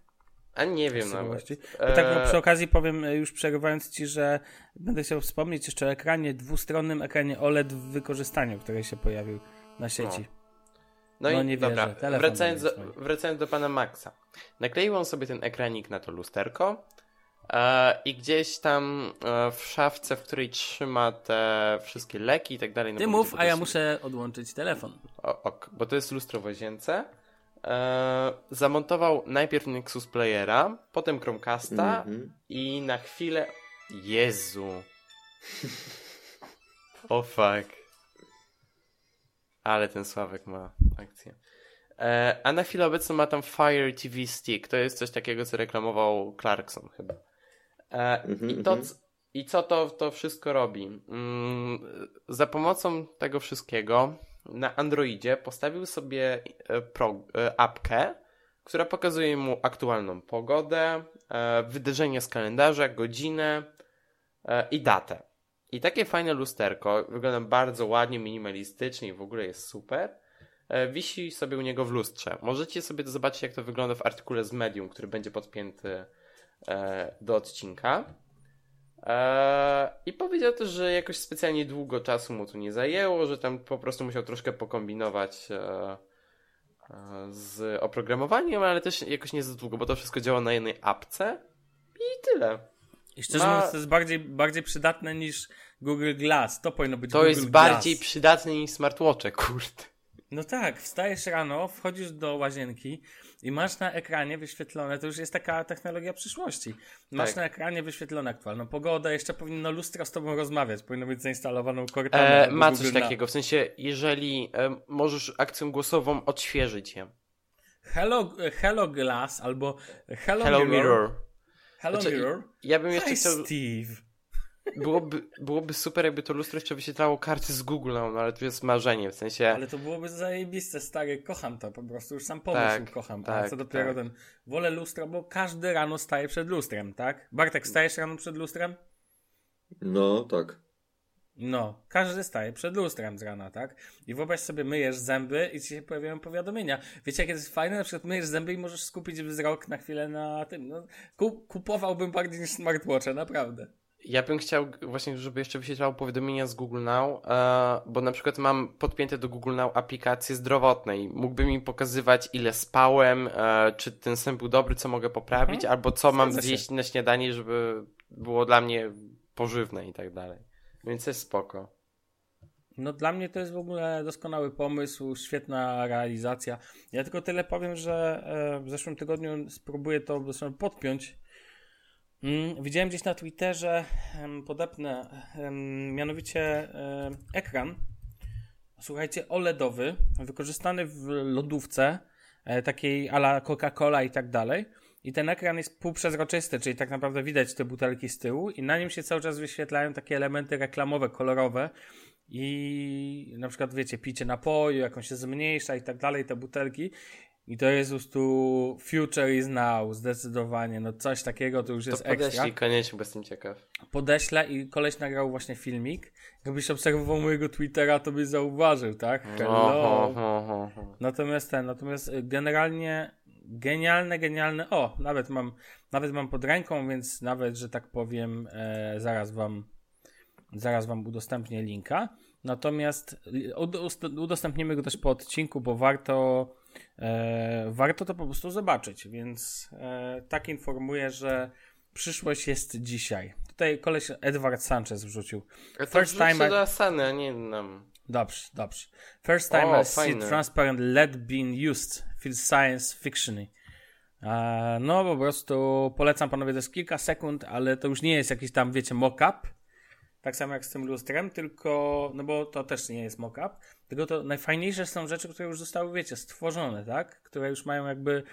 A nie wiem nawet. Tak no, przy okazji powiem, już przerywając ci, że będę chciał wspomnieć jeszcze o ekranie, dwustronnym ekranie OLED w wykorzystaniu, który się pojawił na sieci. No. No, no i nie dobra, wracając do, wracając do pana Maxa. Nakleił on sobie ten ekranik na to lusterko e, i gdzieś tam e, w szafce, w której trzyma te wszystkie leki i tak dalej. No Ty mów, a ja muszę odłączyć telefon. O, ok, bo to jest lustro w łazience. E, zamontował najpierw Nexus Playera, potem Chromecasta mm -hmm. i na chwilę... Jezu. o oh fuck. Ale ten Sławek ma akcję. E, a na chwilę obecną ma tam Fire TV Stick. To jest coś takiego, co reklamował Clarkson chyba. E, -hmm, I, to, -hmm. I co to, to wszystko robi? Mm, za pomocą tego wszystkiego na Androidzie postawił sobie e, pro, apkę, która pokazuje mu aktualną pogodę, e, wydarzenia z kalendarza, godzinę i datę. I takie fajne lusterko, wygląda bardzo ładnie, minimalistycznie i w ogóle jest super. E, wisi sobie u niego w lustrze. Możecie sobie zobaczyć, jak to wygląda w artykule z Medium, który będzie podpięty e, do odcinka. E, I powiedział też, że jakoś specjalnie długo czasu mu to nie zajęło, że tam po prostu musiał troszkę pokombinować z oprogramowaniem, ale też jakoś nie za długo, bo to wszystko działa na jednej apce i tyle. I szczerze Ma... mówiąc, to jest bardziej, bardziej przydatne niż Google Glass. To powinno być to Google jest bardziej przydatne niż smartwatche, kurde. No tak, wstajesz rano, wchodzisz do łazienki i masz na ekranie wyświetlone, to już jest taka technologia przyszłości. Masz Tak. na ekranie wyświetlone aktualną pogodę, jeszcze powinno lustro z tobą rozmawiać, powinno być zainstalowaną Cortanę. E, ma Google coś Now. takiego, w sensie, jeżeli e, możesz akcją głosową odświeżyć je. Hello, hello Glass albo Hello, Hello Mirror. Mirror. Hello Znaczy, Mirror. Ja bym jeszcze Hi chciał. Steve. Byłoby, byłoby super, jakby to lustro jeszcze wyświetlało karty z Google, no, ale to jest marzenie, w sensie. Ale to byłoby zajebiste, stary, kocham to po prostu, już sam pomysł Tak, kocham, tak, a co dopiero tak. ten, wolę lustro, bo każdy rano staje przed lustrem, tak? Bartek, stajesz rano przed lustrem? No, tak. No, każdy staje przed lustrem z rana, tak? I wyobraź sobie, myjesz zęby i ci się pojawiają powiadomienia. Wiecie, jakie to jest fajne? Na przykład myjesz zęby i możesz skupić wzrok na chwilę na tym. No, kup, kupowałbym bardziej niż smartwatcha, naprawdę. Ja bym chciał właśnie, żeby jeszcze wyświetlało powiadomienia z Google Now, e, bo na przykład mam podpięte do Google Now aplikacje zdrowotne i mógłby mi pokazywać ile spałem, e, czy ten sen był dobry, co mogę poprawić, Mhm. albo co mam Zgadza się. zjeść na śniadanie, żeby było dla mnie pożywne i tak dalej. Więc jest spoko. No dla mnie to jest w ogóle doskonały pomysł, świetna realizacja. Ja tylko tyle powiem, że e, w zeszłym tygodniu spróbuję to podpiąć. Mm, Widziałem gdzieś na Twitterze, em, mianowicie em, ekran, słuchajcie, OLEDowy, wykorzystany w lodówce, e, takiej ala Coca-Cola i tak dalej. I ten ekran jest półprzezroczysty, czyli tak naprawdę widać te butelki z tyłu i na nim się cały czas wyświetlają takie elementy reklamowe, kolorowe i na przykład wiecie, picie napoju, jak on się zmniejsza i tak dalej, te butelki i to jest po prostu future is now, zdecydowanie, no coś takiego to już To jest ekstra. podeślij koniecznie, bo jestem ciekaw. Podeślę i koleś nagrał właśnie filmik. Jakbyś obserwował mojego Twittera, to byś zauważył, tak? Hello. Oho, ho, ho, ho. Natomiast ten, natomiast y, generalnie genialne, genialne. O, nawet mam, nawet mam pod ręką, więc nawet, że tak powiem, e, zaraz wam zaraz wam udostępnię linka. Natomiast ud- udostępnimy go też po odcinku, bo warto e, warto to po prostu zobaczyć, więc e, tak informuję, że przyszłość jest dzisiaj. Tutaj koleś Edward Sanchez wrzucił. A to First time I- do Asany, a nie nam. Dobrze, dobrze. First time O, I see fajne. transparent LED being used. Science fictiony. No po prostu polecam panowie, to jest kilka sekund, ale to już nie jest jakiś tam, wiecie, mock-up. Tak samo jak z tym lustrem, tylko, no bo to też nie jest mock-up, tylko to najfajniejsze są rzeczy, które już zostały, wiecie, stworzone, tak? Które już mają jakby,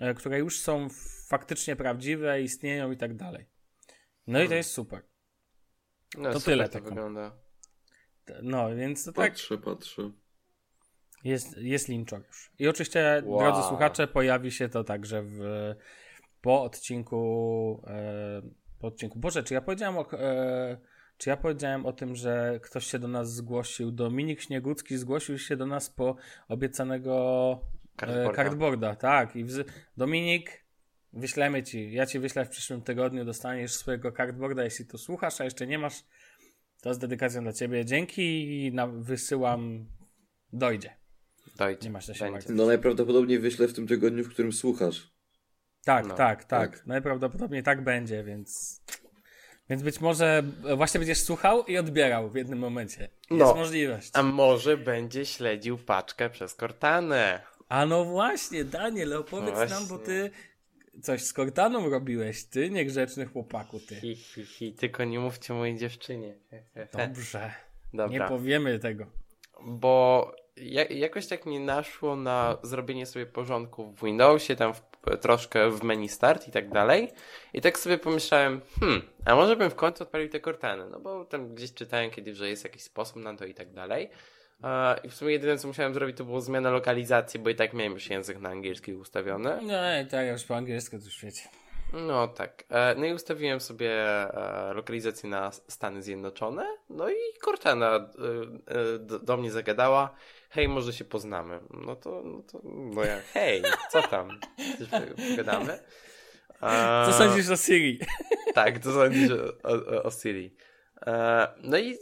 e, które już są faktycznie prawdziwe, istnieją i tak dalej. No i to jest super. No, To super tyle to wygląda. No, więc to tak, Patrzę, patrzę. Jest, jest linczok już. I oczywiście, Wow. drodzy słuchacze, pojawi się to także w, po odcinku. E, po odcinku. Boże, czy ja powiedziałem o. E, czy ja powiedziałem o tym, że ktoś się do nas zgłosił? Dominik Śniegucki zgłosił się do nas po obiecanego e, Cardboarda. cardboarda. Tak. I wz- Dominik, wyślemy ci. Ja ci wyślę w przyszłym tygodniu. Dostaniesz swojego cardboarda, jeśli to słuchasz, a jeszcze nie masz. To z dedykacją dla ciebie. Dzięki i na, wysyłam. Dojdzie. Dojdzie. Nie masz na martwić. No najprawdopodobniej wyślę w tym tygodniu, w którym słuchasz. Tak, No, tak, tak, tak. Najprawdopodobniej tak będzie, więc. Więc być może właśnie będziesz słuchał i odbierał w jednym momencie. Jest No. możliwość. A może będzie śledził paczkę przez Cortanę? A no właśnie, Daniel, opowiedz No nam, bo właśnie. ty coś z Kortaną robiłeś, ty niegrzeczny chłopaku, ty. Hi, hi, hi. Tylko nie mówcie mojej dziewczynie. Dobrze, nie Dobra. powiemy tego. Bo ja, jakoś tak mi naszło na zrobienie sobie porządku w Windowsie, tam w, troszkę w menu start i tak dalej. I tak sobie pomyślałem, hmm, a może bym w końcu odpalił te Cortany, no bo tam gdzieś czytałem kiedyś, że jest jakiś sposób na to i tak dalej. I w sumie jedyne co musiałem zrobić to było zmiana lokalizacji, bo i tak miałem już język na angielski ustawiony. No i tak, już po angielsku to już wiecie. No tak. E, No i ustawiłem sobie e, lokalizację na Stany Zjednoczone. No i Cortana e, do mnie zagadała. Hej, może się poznamy. No to, no to, no ja, hej, co tam? Coś pogadamy? E, Co sądzisz o Siri? tak, to sądzisz o, o, o Siri. E, no i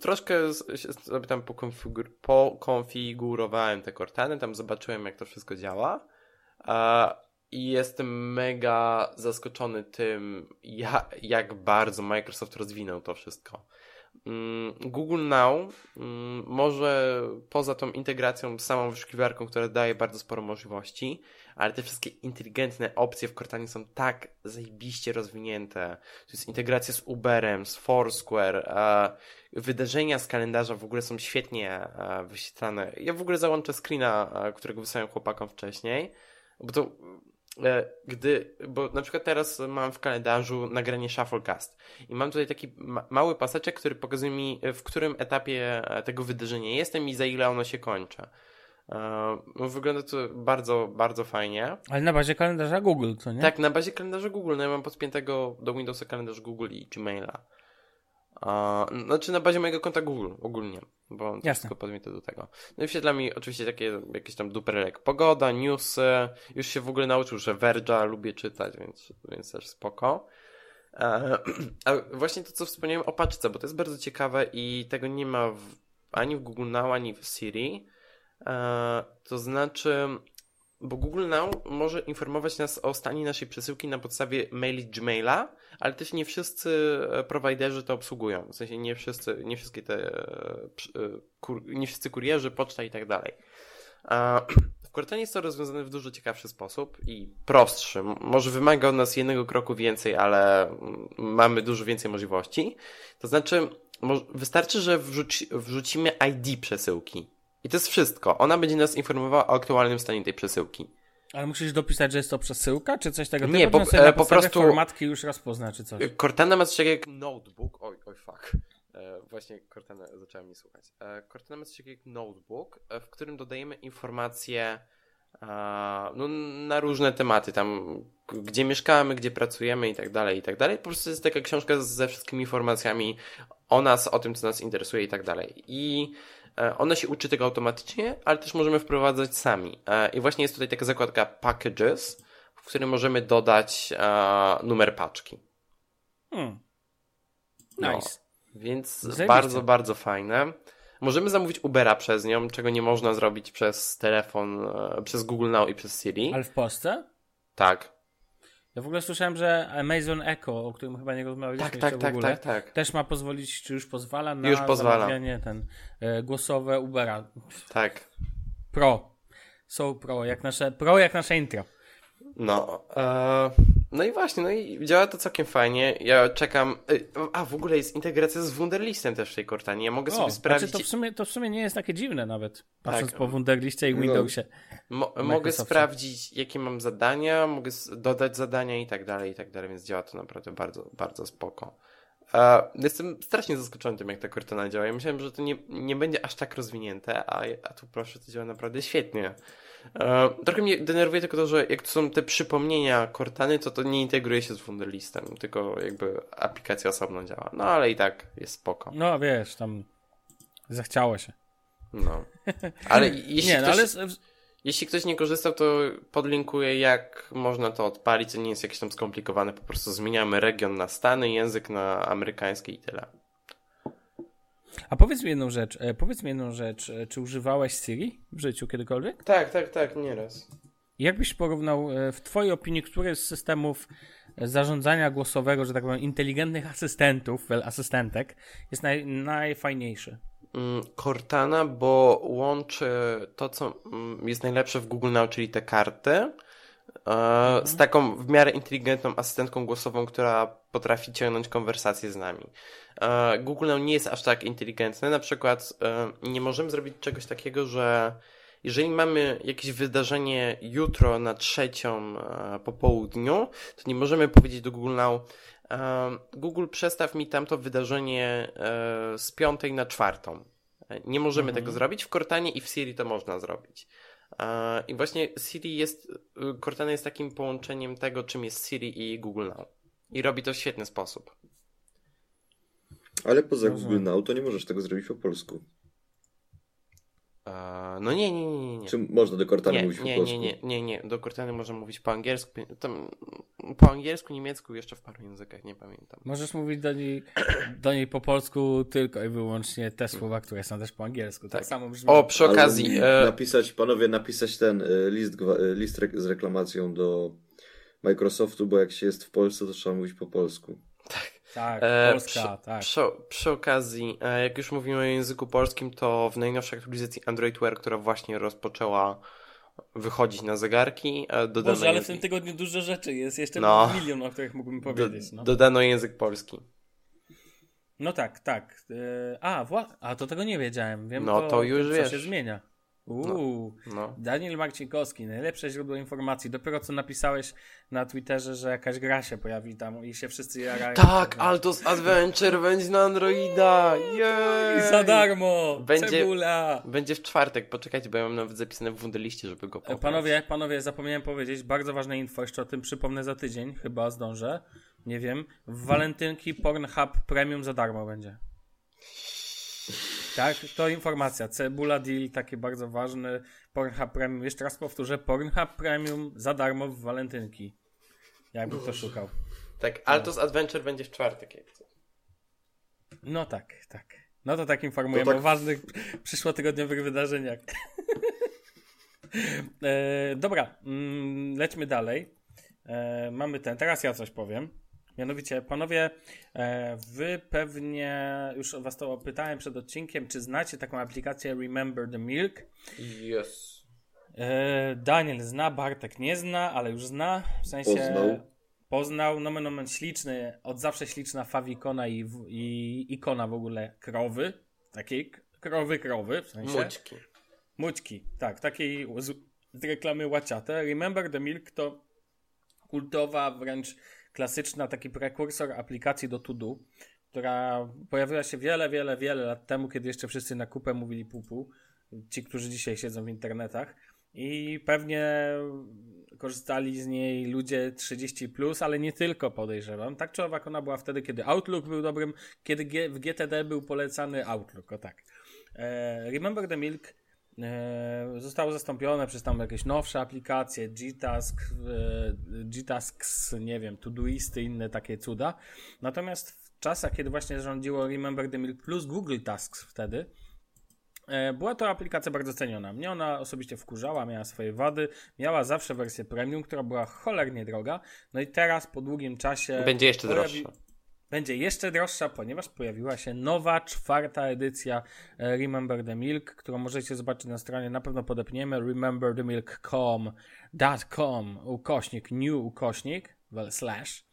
troszkę sobie tam pokonfigur- pokonfigurowałem te Cortany, tam zobaczyłem jak to wszystko działa. E, I jestem mega zaskoczony tym, ja, jak bardzo Microsoft rozwinął to wszystko. Mm, Google Now mm, może poza tą integracją z samą wyszukiwarką, która daje bardzo sporo możliwości, ale te wszystkie inteligentne opcje w Cortanie są tak zajebiście rozwinięte. To jest integracja z Uberem, z Foursquare, wydarzenia z kalendarza w ogóle są świetnie wyświetlane. Ja w ogóle załączę screena, którego wysłałem chłopakom wcześniej, bo to gdy, bo na przykład teraz mam w kalendarzu nagranie Shufflecast i mam tutaj taki ma mały paseczek, który pokazuje mi, w którym etapie e, tego wydarzenia jestem i za ile ono się kończy. No, wygląda to bardzo, bardzo fajnie. Ale na bazie kalendarza Google, co nie? Tak, na bazie kalendarza Google. No ja mam podpiętego do Windowsa kalendarz Google i Gmaila. Znaczy na bazie mojego konta Google ogólnie, bo Jasne. wszystko podmięte do tego. No i wświetla mi oczywiście takie jakieś tam dupery jak pogoda, newsy. Już się w ogóle nauczył, że Verge'a lubię czytać, więc, więc też spoko. E, a właśnie to, co wspomniałem o paczce, bo to jest bardzo ciekawe i tego nie ma w, ani w Google Now, ani w Siri. E, to znaczy, bo Google Now może informować nas o stanie naszej przesyłki na podstawie maili Gmaila, ale też nie wszyscy e, prowajderzy to obsługują. W sensie nie wszyscy, nie wszystkie te, e, kur, nie wszyscy kurierzy, poczta i tak dalej. W Cortanie jest to rozwiązane w dużo ciekawszy sposób i prostszy. Może wymaga od nas jednego kroku więcej, ale mamy dużo więcej możliwości. To znaczy, wystarczy, że wrzuci, wrzucimy ID przesyłki. I to jest wszystko. Ona będzie nas informowała o aktualnym stanie tej przesyłki. Ale musisz dopisać, że jest to przesyłka, czy coś tego typu? Nie, po, e, po prostu... formatki już rozpozna, czy coś? Cortana ma coś takiego jak notebook. Oj, oj, fuck. E, właśnie Cortana zacząłem mi słuchać. E, Cortana ma coś takiego jak notebook, e, w którym dodajemy informacje no, na różne tematy, tam gdzie mieszkamy, gdzie pracujemy i tak dalej, i tak dalej. Po prostu jest taka książka ze wszystkimi informacjami o nas, o tym, co nas interesuje i tak dalej. I ona się uczy tego automatycznie, ale też możemy wprowadzać sami. E, I właśnie jest tutaj taka zakładka Packages, w której możemy dodać e, numer paczki. Hmm. No, nice. No, więc Zajebiście. bardzo, bardzo fajne. Możemy zamówić Ubera przez nią, czego nie można zrobić przez telefon, przez Google Now i przez Siri. Ale w Polsce? Tak. Ja w ogóle słyszałem, że Amazon Echo, o którym chyba nie rozmawialiśmy tak, tak, tak, ogóle, tak, tak, też ma pozwolić, czy już pozwala na już pozwala. ten e, głosowe Ubera. Tak. Pro. So pro, jak nasze, pro jak nasze intro. No, e, no i właśnie, no i działa to całkiem fajnie. Ja czekam. Y, a w ogóle jest integracja z Wunderlistem też w tej Cortanie. Ja mogę o, sobie sprawdzić. Znaczy to, w sumie, to w sumie nie jest takie dziwne nawet. Patrząc tak. po Wunderliście i no. Windowsie. Mo mogę sprawdzić, jakie mam zadania, mogę dodać zadania i tak dalej, i tak dalej, więc działa to naprawdę bardzo, bardzo spoko. Uh, jestem strasznie zaskoczony tym, jak ta Cortana działa. Ja myślałem, że to nie, nie będzie aż tak rozwinięte, a, a tu proszę, to działa naprawdę świetnie. E, trochę mnie denerwuje tylko to, że jak to są te przypomnienia Cortany, to to nie integruje się z Wunderlistem, tylko jakby aplikacja osobno działa. No ale i tak jest spoko. No wiesz, tam zachciało się. No. Ale jeśli, nie, no, ktoś, ale... jeśli ktoś nie korzystał, to podlinkuję, jak można to odpalić. To nie jest jakieś tam skomplikowane. Po prostu zmieniamy region na Stany, język na amerykański i tyle. A powiedz mi jedną rzecz, e, powiedz mi jedną rzecz, e, czy używałeś Siri w życiu kiedykolwiek? Tak, tak, tak, nieraz. Jak byś porównał, e, w twojej opinii, który z systemów zarządzania głosowego, że tak powiem, inteligentnych asystentów, well, asystentek, jest naj, najfajniejszy? Mm, Cortana, bo łączy to, co mm, jest najlepsze w Google Now, czyli te karty, mhm. Z taką w miarę inteligentną asystentką głosową, która potrafi ciągnąć konwersację z nami. E, Google nie jest aż tak inteligentny. Na przykład e, nie możemy zrobić czegoś takiego, że jeżeli mamy jakieś wydarzenie jutro na trzecią e, po południu, to nie możemy powiedzieć do Google Now Google przestaw mi tamto wydarzenie z piątej na czwartą. Nie możemy mhm. tego zrobić. W Cortanie i w Siri to można zrobić. I właśnie Siri jest, Cortana jest takim połączeniem tego, czym jest Siri i Google Now. I robi to w świetny sposób. Ale poza. Google Now to nie możesz tego zrobić po polsku. No nie, nie, nie, nie. Czy można do Cortany nie, mówić nie, po polsku? Nie, nie, nie, nie. Do Cortany można mówić po angielsku. Tam, po angielsku, niemiecku, jeszcze w paru językach, nie pamiętam. Możesz mówić do niej, do niej po polsku tylko i wyłącznie te słowa, które są też po angielsku. Tak, tak samo brzmi. O, przy okazji... E... Napisać, panowie, napisać ten e, list, e, list z reklamacją do Microsoftu, bo jak się jest w Polsce, to trzeba mówić po polsku. Tak. Tak, E, Polska, przy, tak. Przy, przy okazji, e, jak już mówimy o języku polskim, to w najnowszej aktualizacji Android Wear, która właśnie rozpoczęła wychodzić na zegarki, e, dodano, Boże, ale w tym tygodniu dużo rzeczy jest. Jeszcze No. milion, o których mógłbym powiedzieć. No, dodano język polski. no tak, tak. A, wła... A, to tego nie wiedziałem. Wiem, No, to już co wiesz. się zmienia. Uuu. No. Daniel Marcinkowski, najlepsze źródło informacji. Dopiero co napisałeś na Twitterze, że jakaś gra się pojawi tam i się wszyscy jarają. Tak, Altos Adventure będzie na Androida! Jej! I za darmo! Będzie- Cebula! Będzie w czwartek, poczekajcie, bo ja mam nawet zapisane w wunderliście, żeby go pobrać. Panowie, panowie, zapomniałem powiedzieć, bardzo ważne info, jeszcze o tym przypomnę za tydzień, chyba zdążę, nie wiem. W walentynki Pornhub Premium za darmo będzie. Tak, to informacja. Cebula Deal, taki bardzo ważny. Pornhub Premium, jeszcze raz powtórzę, Pornhub Premium za darmo w walentynki. Jakby to szukał. Tak, Altos Adventure będzie w czwartek. Jak. No tak, tak. No to tak informujemy To tak- o ważnych przyszłotygodniowych wydarzeniach. e, dobra, mm, lećmy dalej. E, mamy ten, teraz ja coś powiem. Mianowicie, panowie, e, wy pewnie, już o was to pytałem przed odcinkiem, czy znacie taką aplikację Remember the Milk? Yes. E, Daniel zna, Bartek nie zna, ale już zna. W sensie Poznał. poznał. Nomen omen śliczny, od zawsze śliczna fawikona i, i ikona w ogóle krowy. Takiej krowy, krowy, w sensie. Mućki. Mućki, tak, takiej z, z reklamy łaciate. Remember the Milk to kultowa, wręcz klasyczna, taki prekursor aplikacji do To-Do, która pojawiła się wiele, wiele, wiele lat temu, kiedy jeszcze wszyscy na kupę mówili pupu. Ci, którzy dzisiaj siedzą w internetach. I pewnie korzystali z niej ludzie 30, plus, ale nie tylko podejrzewam. Tak czy owak, ona była wtedy, kiedy Outlook był dobrym, kiedy w GTD był polecany Outlook, o tak. E, Remember the Milk e, zostało zastąpione przez tam jakieś nowsze aplikacje, Gtask, e, Gtasks, nie wiem, Todoisty, inne takie cuda. Natomiast w czasach, kiedy właśnie rządziło Remember the Milk plus Google Tasks wtedy, E, Była to aplikacja bardzo ceniona. Mnie ona osobiście wkurzała, miała swoje wady. Miała zawsze wersję premium, która była cholernie droga. No i teraz po długim czasie. Będzie jeszcze pojawi- droższa. Będzie jeszcze droższa, ponieważ pojawiła się nowa, czwarta edycja e, Remember the Milk, którą możecie zobaczyć na stronie, na pewno podepniemy rememberthemilk.com ukośnik new ukośnik well, slash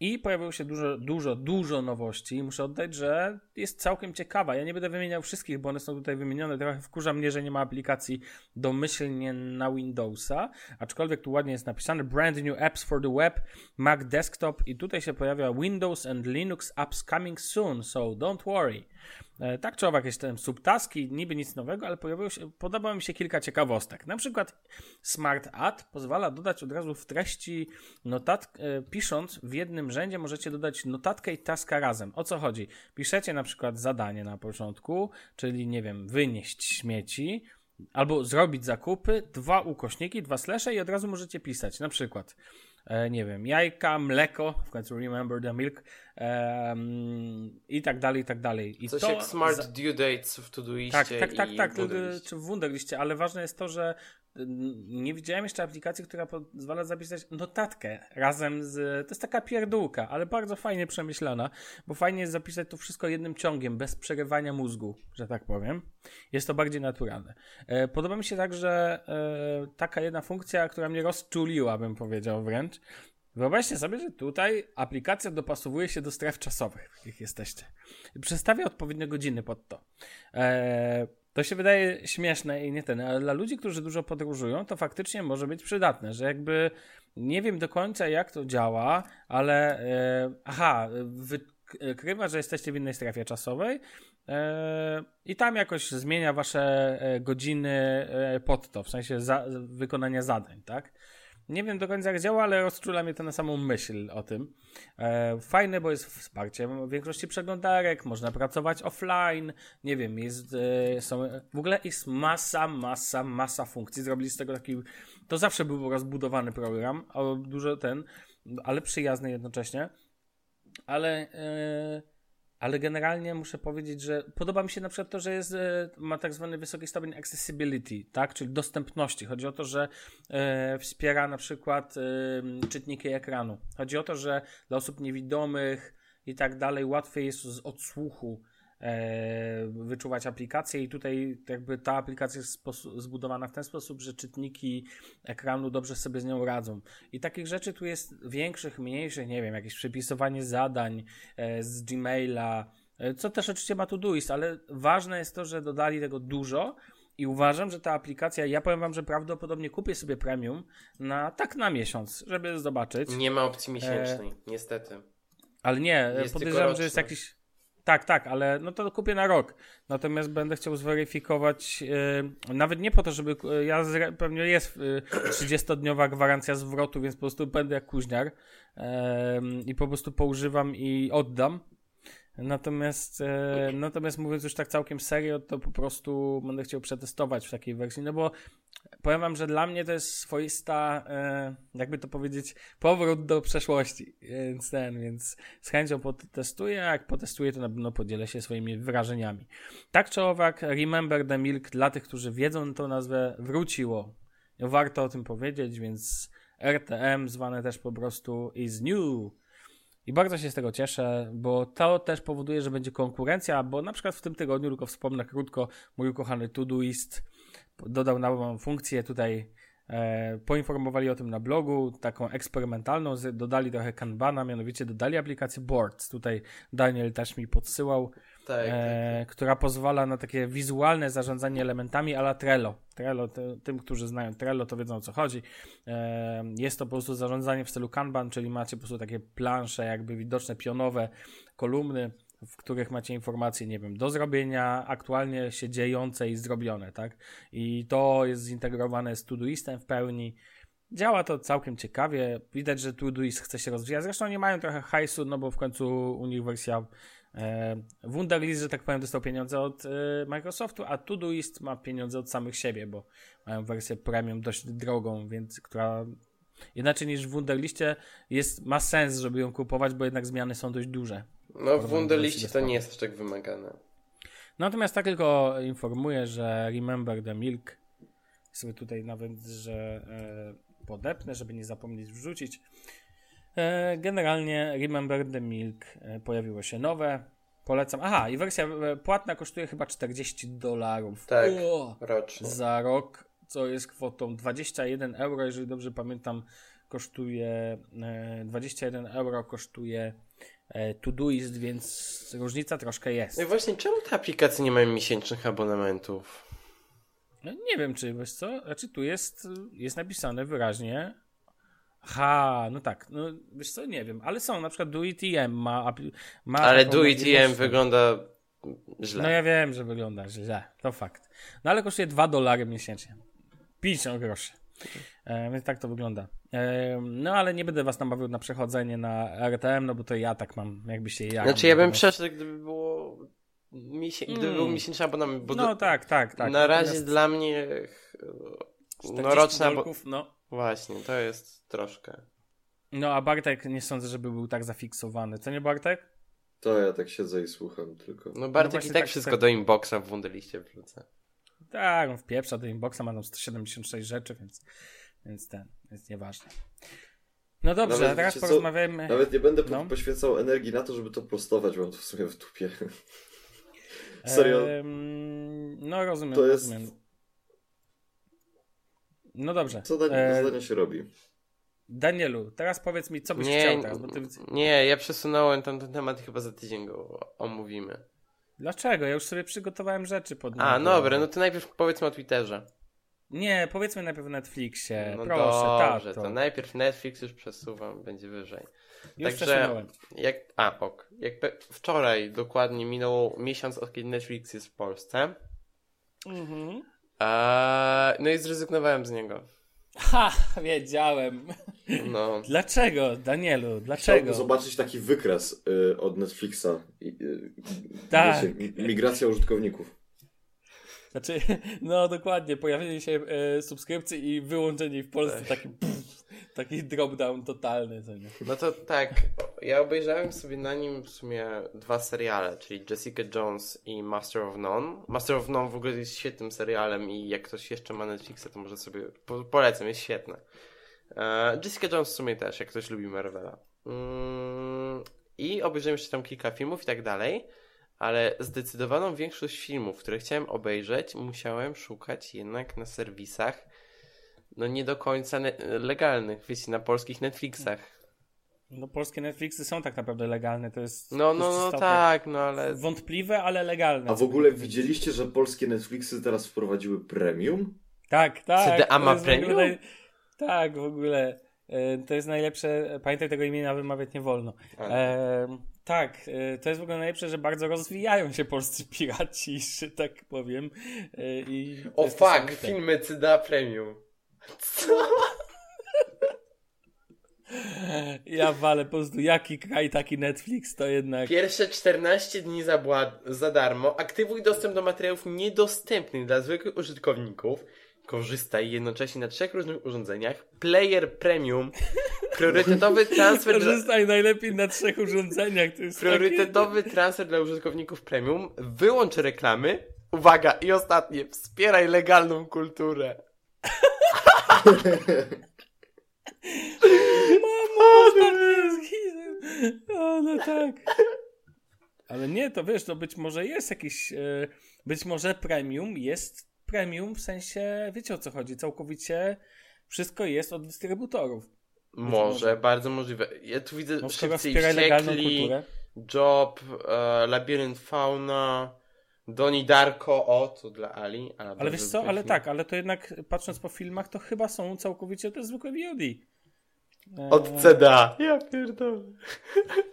i pojawiło się dużo, dużo, dużo nowości. Muszę oddać, że jest całkiem ciekawa. Ja nie będę wymieniał wszystkich, bo one są tutaj wymienione. Trochę wkurza mnie, że nie ma aplikacji domyślnie na Windowsa, aczkolwiek tu ładnie jest napisane Brand New Apps for the Web, Mac Desktop i tutaj się pojawia Windows and Linux Apps coming soon, so don't worry. E, Tak czy owak, jestem subtaski, niby nic nowego, ale się, podoba mi się kilka ciekawostek. Na przykład Smart Add pozwala dodać od razu w treści notat, e, pisząc w jednym rzędzie możecie dodać notatkę i taska razem. O co chodzi? Piszecie na przykład zadanie na początku, czyli nie wiem, wynieść śmieci, albo zrobić zakupy, dwa ukośniki, dwa slesze i od razu możecie pisać. Na przykład e, nie wiem, jajka, mleko, w końcu remember the milk em, i tak dalej, i tak dalej. I Coś to jak Smart za- Due Dates w Todoiście tak, tak, tak, tak, Wunderliście. czy w Wunderliście, ale ważne jest to, że nie widziałem jeszcze aplikacji, która pozwala zapisać notatkę razem z. To jest taka pierdółka, ale bardzo fajnie przemyślana, bo fajnie jest zapisać to wszystko jednym ciągiem, bez przerywania mózgu, że tak powiem. Jest to bardziej naturalne. E, Podoba mi się także e, taka jedna funkcja, która mnie rozczuliła, bym powiedział wręcz. Wyobraźcie sobie, że tutaj aplikacja dopasowuje się do stref czasowych, w jakich jesteście. Przestawia odpowiednie godziny pod to. Eee, to się wydaje śmieszne i nie ten, ale dla ludzi, którzy dużo podróżują, to faktycznie może być przydatne, że jakby nie wiem do końca jak to działa, ale e, aha, wykrywa, że jesteście w innej strefie czasowej e, i tam jakoś zmienia wasze e, godziny e, pod to, w sensie za, wykonania zadań, tak? Nie wiem do końca jak działa, ale rozczula mnie to na samą myśl o tym. E, fajne, bo jest wsparcie w większości przeglądarek, można pracować offline, nie wiem, jest, e, są, w ogóle jest masa, masa, masa funkcji. Zrobili z tego taki, to zawsze był rozbudowany program, dużo ten, ale przyjazny jednocześnie. Ale, e, ale generalnie muszę powiedzieć, że podoba mi się na przykład to, że jest, e, ma tak zwany wysoki stopień accessibility, tak, czyli dostępności. Chodzi o to, że e, wspiera na przykład e, czytniki ekranu. Chodzi o to, że dla osób niewidomych i tak dalej, łatwiej jest z odsłuchu wyczuwać aplikację i tutaj jakby ta aplikacja jest zbudowana w ten sposób, że czytniki ekranu dobrze sobie z nią radzą. I takich rzeczy tu jest większych, mniejszych, nie wiem, jakieś przepisowanie zadań e, z Gmaila, e, co też oczywiście ma Todoist, ale ważne jest to, że dodali tego dużo i uważam, że ta aplikacja, ja powiem wam, że prawdopodobnie kupię sobie premium na tak na miesiąc, żeby zobaczyć. Nie ma opcji miesięcznej, e... niestety. Ale nie, jest podejrzewam, że jest jakiś tak, tak, ale no to kupię na rok. Natomiast będę chciał zweryfikować, yy, nawet nie po to, żeby. Yy, ja z, pewnie jest yy, 30-dniowa gwarancja zwrotu, więc po prostu będę jak kuźniar i po prostu poużywam i oddam. Natomiast, e, natomiast mówiąc już tak całkiem serio, to po prostu będę chciał przetestować w takiej wersji, no bo powiem wam, że dla mnie to jest swoista, e, jakby to powiedzieć, powrót do przeszłości, więc ten, więc z chęcią potestuję, jak potestuję, to na pewno podzielę się swoimi wrażeniami. Tak czy owak, Remember the Milk dla tych, którzy wiedzą tą nazwę, wróciło. Warto o tym powiedzieć, więc RTM zwane też po prostu is new. I bardzo się z tego cieszę, bo to też powoduje, że będzie konkurencja, bo na przykład w tym tygodniu, tylko wspomnę krótko, mój ukochany Todoist dodał nową funkcję tutaj, e, poinformowali o tym na blogu, taką eksperymentalną, dodali trochę Kanbana, mianowicie dodali aplikację Boards. Tutaj Daniel też mi podsyłał tak, e, tak, tak. która pozwala na takie wizualne zarządzanie elementami ala Trello. Trello, te, tym, którzy znają Trello, to wiedzą o co chodzi. E, jest to po prostu zarządzanie w stylu Kanban, czyli macie po prostu takie plansze, jakby widoczne pionowe kolumny, w których macie informacje, nie wiem, do zrobienia, aktualnie się dziejące i zrobione, tak? I to jest zintegrowane z Todoistem w pełni. Działa to całkiem ciekawie. Widać, że Todoist chce się rozwijać. Zresztą nie mają trochę hajsu, no bo w końcu u nich wersja Wunderlist, że tak powiem, dostał pieniądze od e, Microsoftu, a Todoist ma pieniądze od samych siebie, bo mają wersję premium dość drogą, więc która inaczej niż w Wunderliście jest, ma sens, żeby ją kupować, bo jednak zmiany są dość duże. No w Wunderliście to nie jest aż tak wymagane. Natomiast tak tylko informuję, że Remember the Milk sobie tutaj nawet, że e, podepnę, żeby nie zapomnieć wrzucić. E, generalnie Remember the Milk e, pojawiło się nowe. Polecam. Aha, i wersja e, płatna kosztuje chyba 40 dolarów. Tak, o, rocznie. Za rok, co jest kwotą 21 euro, jeżeli dobrze pamiętam, kosztuje 21 euro kosztuje Todoist, więc różnica troszkę jest. No i właśnie, czemu te aplikacje nie mają miesięcznych abonamentów? No, nie wiem, czy wiesz co, znaczy tu jest, jest napisane wyraźnie Ha, no tak, no wiesz co, nie wiem, ale są, na przykład DoITM ma... ma ale DoITM wygląda źle. No ja wiem, że wygląda źle, to fakt. No ale kosztuje 2 dolary miesięcznie. 50 groszy. E, więc tak to wygląda. E, no ale nie będę was namawiał na przechodzenie na RTM, no bo to ja tak mam, jakby się ja. Znaczy ja bym przeszedł, gdyby było miesię... gdyby był hmm. miesięczny abonament. Bo no do... tak, tak, tak. Na razie dla mnie no roczna... no. Właśnie, to jest troszkę. No a Bartek nie sądzę, żeby był tak zafiksowany. Co nie Bartek? To ja tak siedzę i słucham tylko. No Bartek no i tak, tak wszystko tak... do inboxa w Wunderliście wrzuca. Tak, on wpieprza do inboxa, ma tam 176 rzeczy, więc, więc ten, jest nieważne. No dobrze, nawet, teraz porozmawiamy. Co, nawet nie będę no. poświęcał energii na to, żeby to prostować, mam to w sumie w dupie. Serio. Ehm, no rozumiem, to jest... rozumiem. No dobrze. Co do e... zadania się robi? Danielu, teraz powiedz mi, co byś nie, chciał teraz. Ty... Nie, ja przesunąłem ten, ten temat i chyba za tydzień go omówimy. Dlaczego? Ja już sobie przygotowałem rzeczy pod A, no dobra, no to najpierw powiedzmy o Twitterze. Nie, powiedzmy najpierw o Netflixie. No Proszę, dobrze, to najpierw Netflix już przesuwam, będzie wyżej. Już Także, jak, a, ok. Jak wczoraj dokładnie minął miesiąc od kiedy Netflix jest w Polsce. Mhm. A, no i zrezygnowałem z niego. Ha, wiedziałem. No. Dlaczego, Danielu? Dlaczego? Chciałbym zobaczyć taki wykres y, od Netflixa. Y, tak. Wiecie, migracja użytkowników. Znaczy, no dokładnie, pojawienie się y, subskrypcji i wyłączenie w Polsce tak. taki pff, taki drop-down totalny. Co nie? No to tak, ja obejrzałem sobie na nim w sumie dwa seriale, czyli Jessica Jones i Master of None. Master of None w ogóle jest świetnym serialem i jak ktoś jeszcze ma Netflixa, to może sobie po polecam, jest świetne. E, Jessica Jones w sumie też, jak ktoś lubi Marvela. Mm, i obejrzałem jeszcze tam kilka filmów i tak dalej, ale zdecydowaną większość filmów, które chciałem obejrzeć, musiałem szukać jednak na serwisach, no nie do końca ne- legalnych, wiecie, na polskich Netflixach. No polskie Netflixy są tak naprawdę legalne, to jest... No, no, no tak, no ale... Wątpliwe, ale legalne. A w ogóle widzieliście, że polskie Netflixy teraz wprowadziły premium? Tak, tak. CDA ma jest w ogóle premium? Tak, w ogóle. E, To jest najlepsze. Pamiętaj, tego imienia wymawiać nie wolno. A. E, tak, e, to jest w ogóle najlepsze, że bardzo rozwijają się polscy piraci, że tak powiem. E, I O fuck, filmy CDA Premium. Co? Ja walę po prostu, jaki kraj, taki Netflix, to jednak... Pierwsze 14 dni za, za darmo. Aktywuj dostęp do materiałów niedostępnych dla zwykłych użytkowników. Korzystaj jednocześnie na trzech różnych urządzeniach. Player Premium. Priorytetowy transfer dla... Korzystaj najlepiej na trzech urządzeniach, to jest Priorytetowy transfer dla użytkowników premium. Wyłącz reklamy. Uwaga, i ostatnie. Wspieraj legalną kulturę. Mamo, to jest hizem. O, no tak. Ale nie, to wiesz, to być może jest jakiś, e, być może premium jest premium w sensie, wiecie o co chodzi, całkowicie wszystko jest od dystrybutorów. Może, może. bardzo możliwe. Ja tu widzę No szybciej wściekli. Job, e, Labirynt Fauna, Doni Darko, o, to dla Ali. Ale, Ale wiesz co, ale tak, ale to jednak patrząc po filmach, to chyba są całkowicie te zwykłe VOD. E, Od CDA. Ja pierdolę.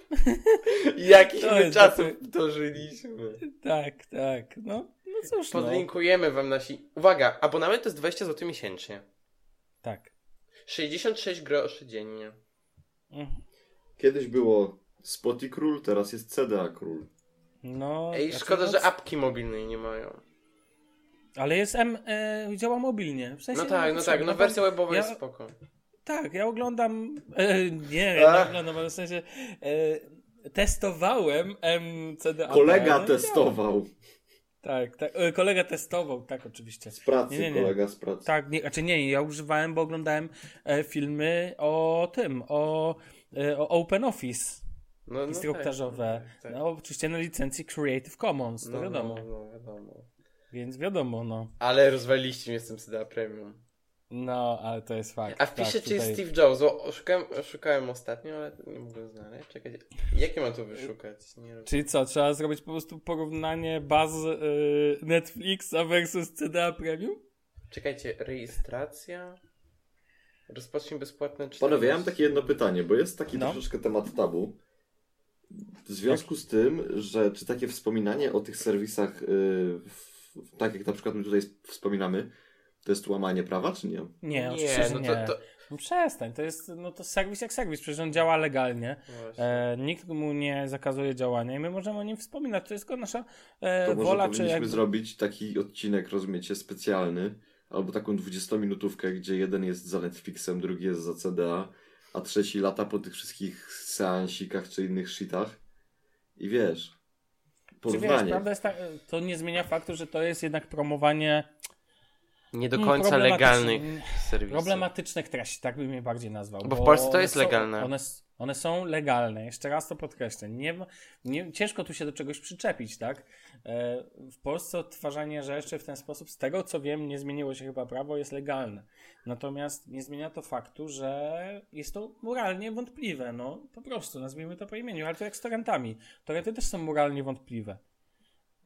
Jakich To my czasów dosyć- dożyliśmy. Tak, tak. No, no cóż, no. Podlinkujemy wam nasi... Uwaga, abonament to jest 20 zł miesięcznie. Tak. 66 groszy dziennie. Mm. Kiedyś było Spoty Król, teraz jest CDA Król. No, Ej, szkoda, że apki mobilnej nie mają. Ale jest M, e, działa mobilnie. W sensie, No tak, no tak, no wersja webowa ja- jest spoko. Tak, ja oglądam. E, nie, ja nie oglądam, ale w sensie. E, testowałem MCDA. Kolega no, testował. Tak, tak. E, kolega testował, tak, oczywiście. Z pracy, Nie, nie, nie. kolega z pracy. Tak, nie, znaczy nie, ja używałem, bo oglądałem e, filmy o tym, o, e, o Open Office No, no instruktażowe. tak, tak, tak. No, oczywiście na licencji Creative Commons, to No, wiadomo. No, no, wiadomo. Więc wiadomo, no. Ale rozwaliliście mnie z tym CDA Premium. No, ale to jest fakt. A wpiszę, tak, czy jest tutaj- Steve Jobs, bo szukałem, szukałem ostatnio, ale nie mogę znaleźć. Czekaj, jakie mam tu wyszukać? Czyli co, trzeba zrobić po prostu porównanie baz y, Netflixa versus CDA Premium? Czekajcie, rejestracja? Rozpocznij bezpłatne 40... Panowie, ja mam takie jedno pytanie, bo jest taki No. troszeczkę temat tabu. W związku z tym, że czy takie wspominanie o tych serwisach, yy, tak jak na przykład my tutaj wspominamy, to jest łamanie prawa, czy nie? Nie, Nie, no nie. to, to... No przestań, to jest no to serwis jak serwis, przecież on działa legalnie. E, nikt mu nie zakazuje działania i my możemy o nim wspominać. To jest tylko nasza e, To może wola, czy powinniśmy jakby... zrobić taki odcinek, rozumiecie, specjalny, albo taką 20-minutówkę, gdzie jeden jest za Netflixem, drugi jest za CDA, a trzeci lata po tych wszystkich seansikach czy innych shitach i wiesz, Czy wiesz, porównanie. prawda jest ta, to nie zmienia faktu, że to jest jednak promowanie Nie do mm, końca problematycznych- legalnych serwisów. Problematycznych treści, tak bym je bardziej nazwał. Bo w Polsce to jest są- legalne. One, one są legalne, jeszcze raz to podkreślę. Nie, nie, ciężko tu się do czegoś przyczepić, tak? E, w Polsce odtwarzanie rzeczy w ten sposób, z tego co wiem, nie zmieniło się chyba prawo, jest legalne. Natomiast nie zmienia to faktu, że jest to moralnie wątpliwe. No, po prostu, nazwijmy to po imieniu. Ale to jak z torrentami. Torrenty też są moralnie wątpliwe.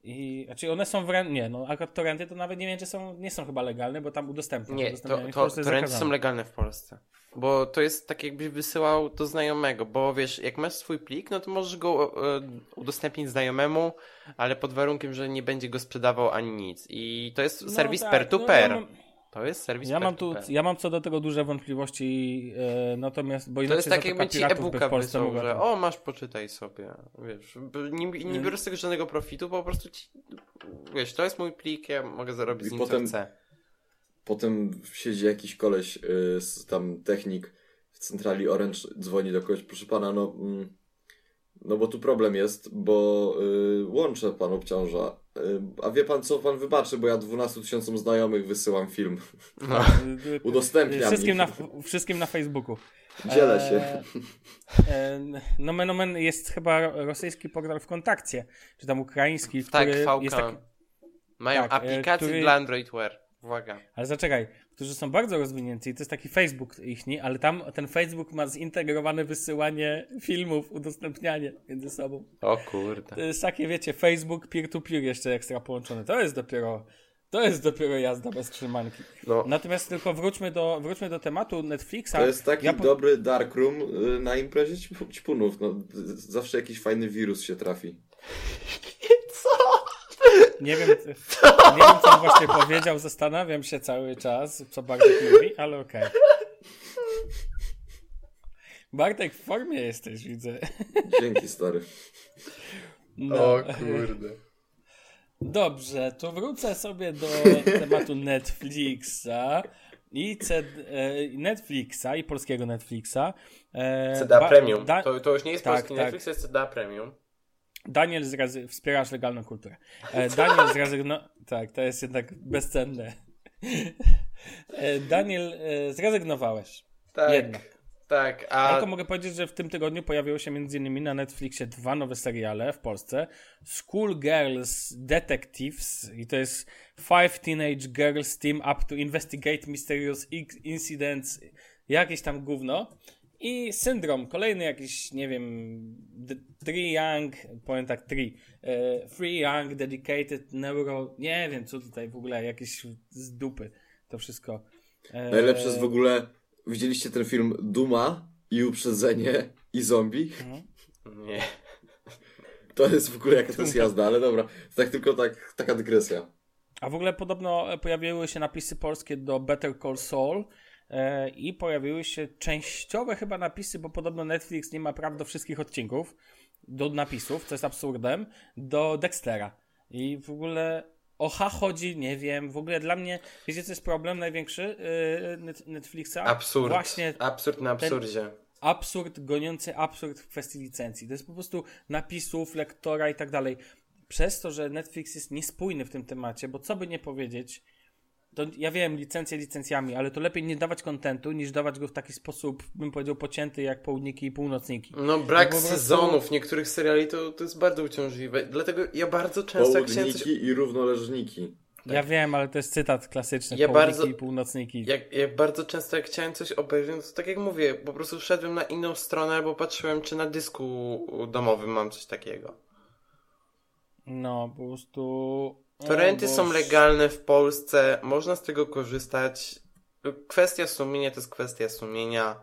I, znaczy one są wręcz, nie, no akurat torrenty to nawet nie wiem, czy są, nie są chyba legalne, bo tam udostępniasz. Nie, to, w to, zakazane. są legalne w Polsce. Bo to jest tak jakbyś wysyłał do znajomego, bo wiesz, jak masz swój plik, no to możesz go e, udostępnić znajomemu, ale pod warunkiem, że nie będzie go sprzedawał ani nic. I to jest No serwis tak, peer-to-peer. No, ja mam, To jest serwis ja, mam tu, ja mam co do tego duże wątpliwości, e, natomiast, bo To jest tak jakby ci e-booka w Polsce wysłał, że o, masz, poczytaj sobie, wiesz, nie, nie Mm. biorę z tego żadnego profitu, po prostu ci, wiesz, to jest mój plik, ja mogę zarobić I z nim potem- co chcę. Potem siedzi jakiś koleś, y, z tam technik w centrali Orange, dzwoni do kogoś, proszę pana, no mm, No bo tu problem jest, bo y, łącze pan obciąża. Y, a wie pan co, pan wybaczy, bo ja 12 tysiącom znajomych wysyłam film. No. Udostępniam wszystkim ich. na, wszystkim na Facebooku. Dzielę się. E, e, Nomen Omen jest chyba rosyjski portal w kontakcie, czy tam ukraiński, Tak, który VK. jest taki... Mają Tak, e, aplikację który- dla Android Wear. Uwaga. Ale zaczekaj, którzy są bardzo rozwinięci, to jest taki Facebook ichni, ale tam ten Facebook ma zintegrowane wysyłanie filmów, udostępnianie między sobą. O kurde. To jest takie, wiecie, Facebook peer-to-peer jeszcze ekstra połączone. To jest dopiero, to jest dopiero jazda bez trzymanki. No. Natomiast tylko wróćmy do, wróćmy do tematu Netflixa. To jest taki Ja po- dobry darkroom y, na imprezie ćp- ćpunów. No, zawsze jakiś fajny wirus się trafi. Nie wiem, nie wiem, co on właśnie powiedział, zastanawiam się cały czas, co Bartek mówi, ale okej. Bartek, w formie jesteś, widzę. Dzięki, stary. No. kurde. Dobrze, to wrócę sobie do tematu Netflixa i C- e, Netflixa i polskiego Netflixa. E, CDA ba- Premium. Da- To, to już nie jest tak, polski tak. Netflix, to jest CDA Premium. Daniel zrezy... wspierasz legalną kulturę. E, Daniel zrezygnował. Tak, to jest jednak bezcenne. E, Daniel, e, zrezygnowałeś. Tak. Jednak. Tak, A... Tylko mogę powiedzieć, że w tym tygodniu pojawiły się m.in. na Netflixie dwa nowe seriale w Polsce. School Girls Detectives i to jest Five Teenage Girls Team Up to Investigate Mysterious Incidents, jakieś tam gówno. I Syndrom, kolejny jakiś, nie wiem, Three Young, powiem tak, Three, e, Three Young Dedicated Neuro, nie wiem co tutaj w ogóle, jakieś z dupy to wszystko. E, Najlepsze jest w ogóle, widzieliście ten film Duma i Uprzedzenie i Zombie? nie. To jest w ogóle jaka to jest jazda, ale dobra. To tak tylko tak, taka dygresja. A w ogóle podobno pojawiły się napisy polskie do Better Call Saul i pojawiły się częściowe chyba napisy, bo podobno Netflix nie ma praw do wszystkich odcinków, do napisów, co jest absurdem, do Dextera. I w ogóle o H chodzi, nie wiem, w ogóle dla mnie, wiecie co jest problem największy e, Net- Netflixa? Absurd. Właśnie Absurd na absurdzie. absurd goniący absurd w kwestii licencji. To jest po prostu napisów, lektora i tak dalej. Przez to, że Netflix jest niespójny w tym temacie, bo co by nie powiedzieć, to ja wiem, licencje licencjami, ale to lepiej nie dawać kontentu, niż dawać go w taki sposób, bym powiedział, pocięty jak południki i północniki. No brak No po prostu- sezonów niektórych seriali to, to jest bardzo uciążliwe. Dlatego ja bardzo często jak chciałem coś... Południki i równoleżniki. Ja wiem, ale to jest cytat klasyczny, Ja południki bardzo- i północniki. Jak, jak bardzo często jak chciałem coś obejrzeć, to tak jak mówię, po prostu szedłem na inną stronę albo patrzyłem, czy na dysku domowym mam coś takiego. No, po prostu... o Torenty są legalne w Polsce, można z tego korzystać. Kwestia sumienia to jest kwestia sumienia.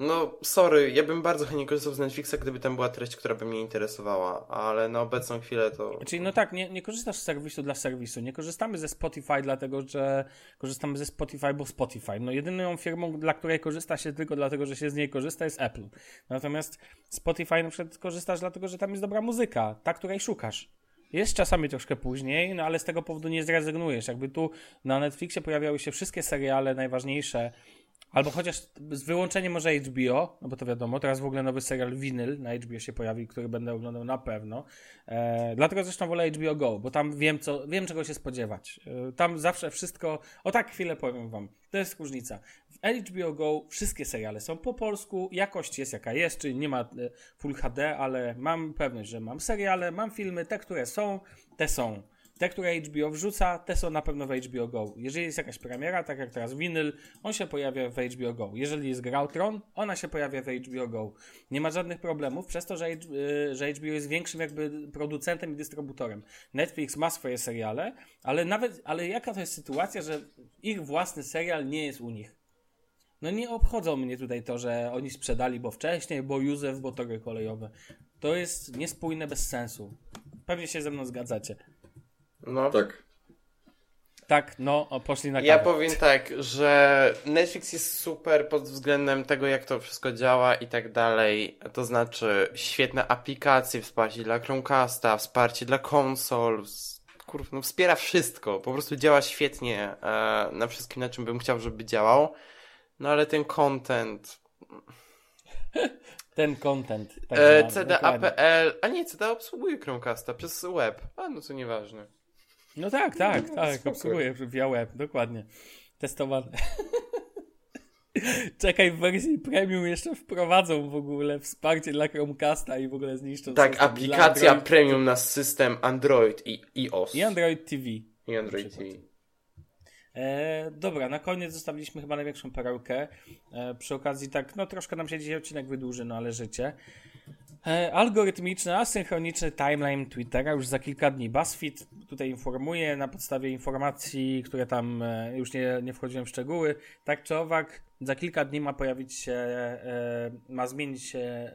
No, sorry, ja bym bardzo chętnie korzystał z Netflixa, gdyby tam była treść, która by mnie interesowała, ale na obecną chwilę to... Czyli no tak, nie, nie korzystasz z serwisu dla serwisu. Nie korzystamy ze Spotify, dlatego że korzystamy ze Spotify, bo Spotify. No jedyną firmą, dla której korzysta się tylko dlatego, że się z niej korzysta jest Apple. Natomiast Spotify na przykład korzystasz dlatego, że tam jest dobra muzyka, ta, której szukasz. Jest czasami troszkę później, no ale z tego powodu nie zrezygnujesz. Jakby tu na Netflixie pojawiały się wszystkie seriale najważniejsze, albo chociaż z wyłączeniem może HBO, no bo to wiadomo, teraz w ogóle nowy serial Vinyl na HBO się pojawi, który będę oglądał na pewno. E, dlatego zresztą wolę HBO Go, bo tam wiem, co, wiem czego się spodziewać. E, tam zawsze wszystko, o tak chwilę powiem wam, to jest różnica. W HBO Go wszystkie seriale są po polsku, jakość jest jaka jest, czyli nie ma e, Full HD, ale mam pewność, że mam seriale, mam filmy, te, które są, te są. Te, które HBO wrzuca, te są na pewno w HBO Go. Jeżeli jest jakaś premiera, tak jak teraz winyl, on się pojawia w HBO Go. Jeżeli jest gra Tron, ona się pojawia w HBO Go. Nie ma żadnych problemów, przez to, że, y, że HBO jest większym jakby producentem i dystrybutorem. Netflix ma swoje seriale, ale nawet, ale jaka to jest sytuacja, że ich własny serial nie jest u nich? No nie obchodzą mnie tutaj to, że oni sprzedali, bo wcześniej, bo Józef, bo tory kolejowe. To jest niespójne bez sensu. Pewnie się ze mną zgadzacie. No, Tak. Tak, no, poszli na kawę. Ja powiem tak, że Netflix jest super pod względem tego, jak to wszystko działa i tak dalej. To znaczy, świetne aplikacje, wsparcie dla Chromecasta, wsparcie dla konsol. Kurwa, no wspiera wszystko. Po prostu działa świetnie e, na wszystkim, na czym bym chciał, żeby działał. No ale ten content. ten content. Tak E. CDA.pl, a nie, CDA obsługuje Chromecasta przez web. A no to nieważne. No tak, tak, No, tak, spoko. via web, dokładnie. Testowane. Czekaj, w wersji premium jeszcze wprowadzą w ogóle wsparcie dla Chromecasta i w ogóle zniszczą Tak, aplikacja premium na system Android i iOS. i Android TV. I Android TV. E, dobra, na koniec zostawiliśmy chyba największą perełkę. E, przy okazji tak, no troszkę nam się dzisiaj odcinek wydłuży, no ale życie. E, algorytmiczny, asynchroniczny timeline Twittera już za kilka dni. BuzzFeed tutaj informuje na podstawie informacji, które tam e, już nie, nie wchodziłem w szczegóły. Tak czy owak, za kilka dni ma pojawić się, e, ma zmienić się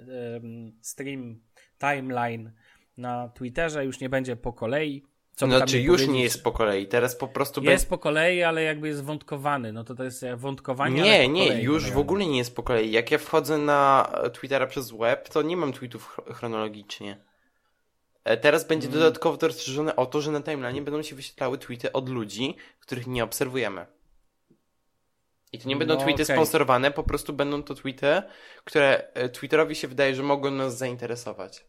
stream timeline na Twitterze, już nie będzie po kolei. Co Znaczy nie już powiedzieć. nie jest po kolei, teraz po prostu Jest po kolei, ale jakby jest wątkowany. No to to jest wątkowanie. Nie, nie, kolei już w generalnie. ogóle nie jest po kolei. Jak ja wchodzę na e, Twittera przez web, to nie mam tweetów chro- chronologicznie. E, Teraz będzie Mm. dodatkowo to rozszerzone o to, że na timeline będą się wyświetlały tweety od ludzi, których nie obserwujemy. I to nie będą No, tweety okej. sponsorowane, po prostu będą to tweety, które e, Twitterowi się wydaje, że mogą nas zainteresować.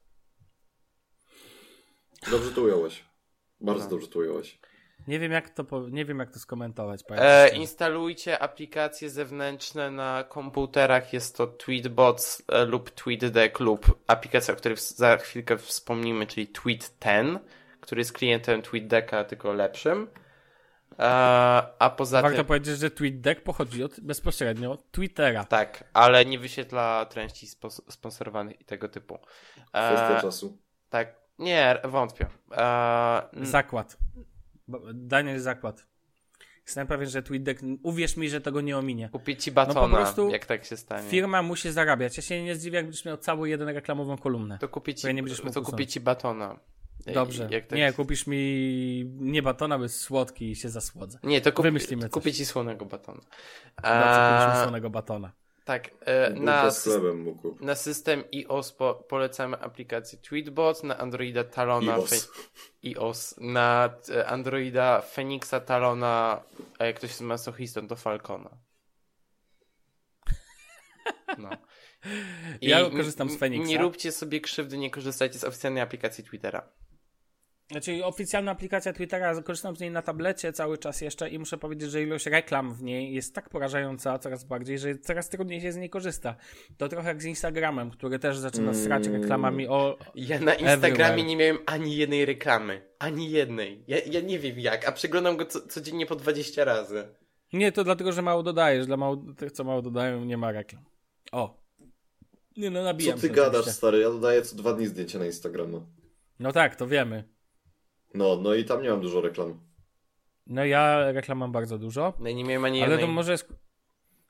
Dobrze to ująłeś. Bardzo No. dobrze to ująłeś. Nie wiem, jak to, po... nie wiem, jak to skomentować. E, instalujcie aplikacje zewnętrzne na komputerach. Jest to Tweetbots e, lub TweetDeck lub aplikacja, o której w- za chwilkę wspomnimy, czyli Tweet 10, który jest klientem TweetDecka, tylko lepszym. E, a poza Warto tym... powiedzieć, że TweetDeck pochodzi od, bezpośrednio od Twittera. Tak, ale nie wyświetla treści sponsorowanych i tego typu. Kwestia E, czasu. tak, nie, wątpię. E, n- Zakład. Daniel zakład. Jestem pewien, że TweetDeck, uwierz mi, że tego nie ominie. kupię ci batona, No prostu jak tak się stanie. Firma musi zarabiać. Ja się nie zdziwię, jak będziesz miał cały jeden reklamową kolumnę. To kupię ci, nie będziesz mógł to ci batona. Dobrze. Jak tak Nie, kupisz mi nie batona, bo jest słodki i się zasłodzę. Nie, to kup, Wymyślimy kupię ci słonego batona. Dobrze, kupisz mi A, słonego batona. Tak, e, na, na system iOS po, polecamy aplikację Tweetbot, na Androida Talona iOS. Fe, iOS, na e, Androida Phoenixa Talona, a jak ktoś jest masochistą, to Falcona. No. Ja n- korzystam z Phoenixa. Nie róbcie sobie krzywdy, nie korzystajcie z oficjalnej aplikacji Twittera. Znaczy oficjalna aplikacja Twittera, korzystam z niej na tablecie cały czas jeszcze i muszę powiedzieć, że ilość reklam w niej jest tak porażająca coraz bardziej, że coraz trudniej się z niej korzysta. To trochę jak z Instagramem, który też zaczyna srać Mm. reklamami o... Ja na Instagramie Everywhere. nie miałem ani jednej reklamy. Ani jednej. Ja, ja nie wiem jak, a przeglądam go co, codziennie po 20 razy. Nie, to dlatego, że mało dodajesz. Dla mało, tych, co mało dodają, nie ma reklam. O. Nie no, Co nabijam ty się gadasz, oczywiście. stary? Ja dodaję co dwa dni zdjęcia na Instagrama. No tak, to wiemy. No, no i tam nie mam dużo reklam. No ja reklam mam bardzo dużo, No i nie miałem ani ale jednej. to może jest...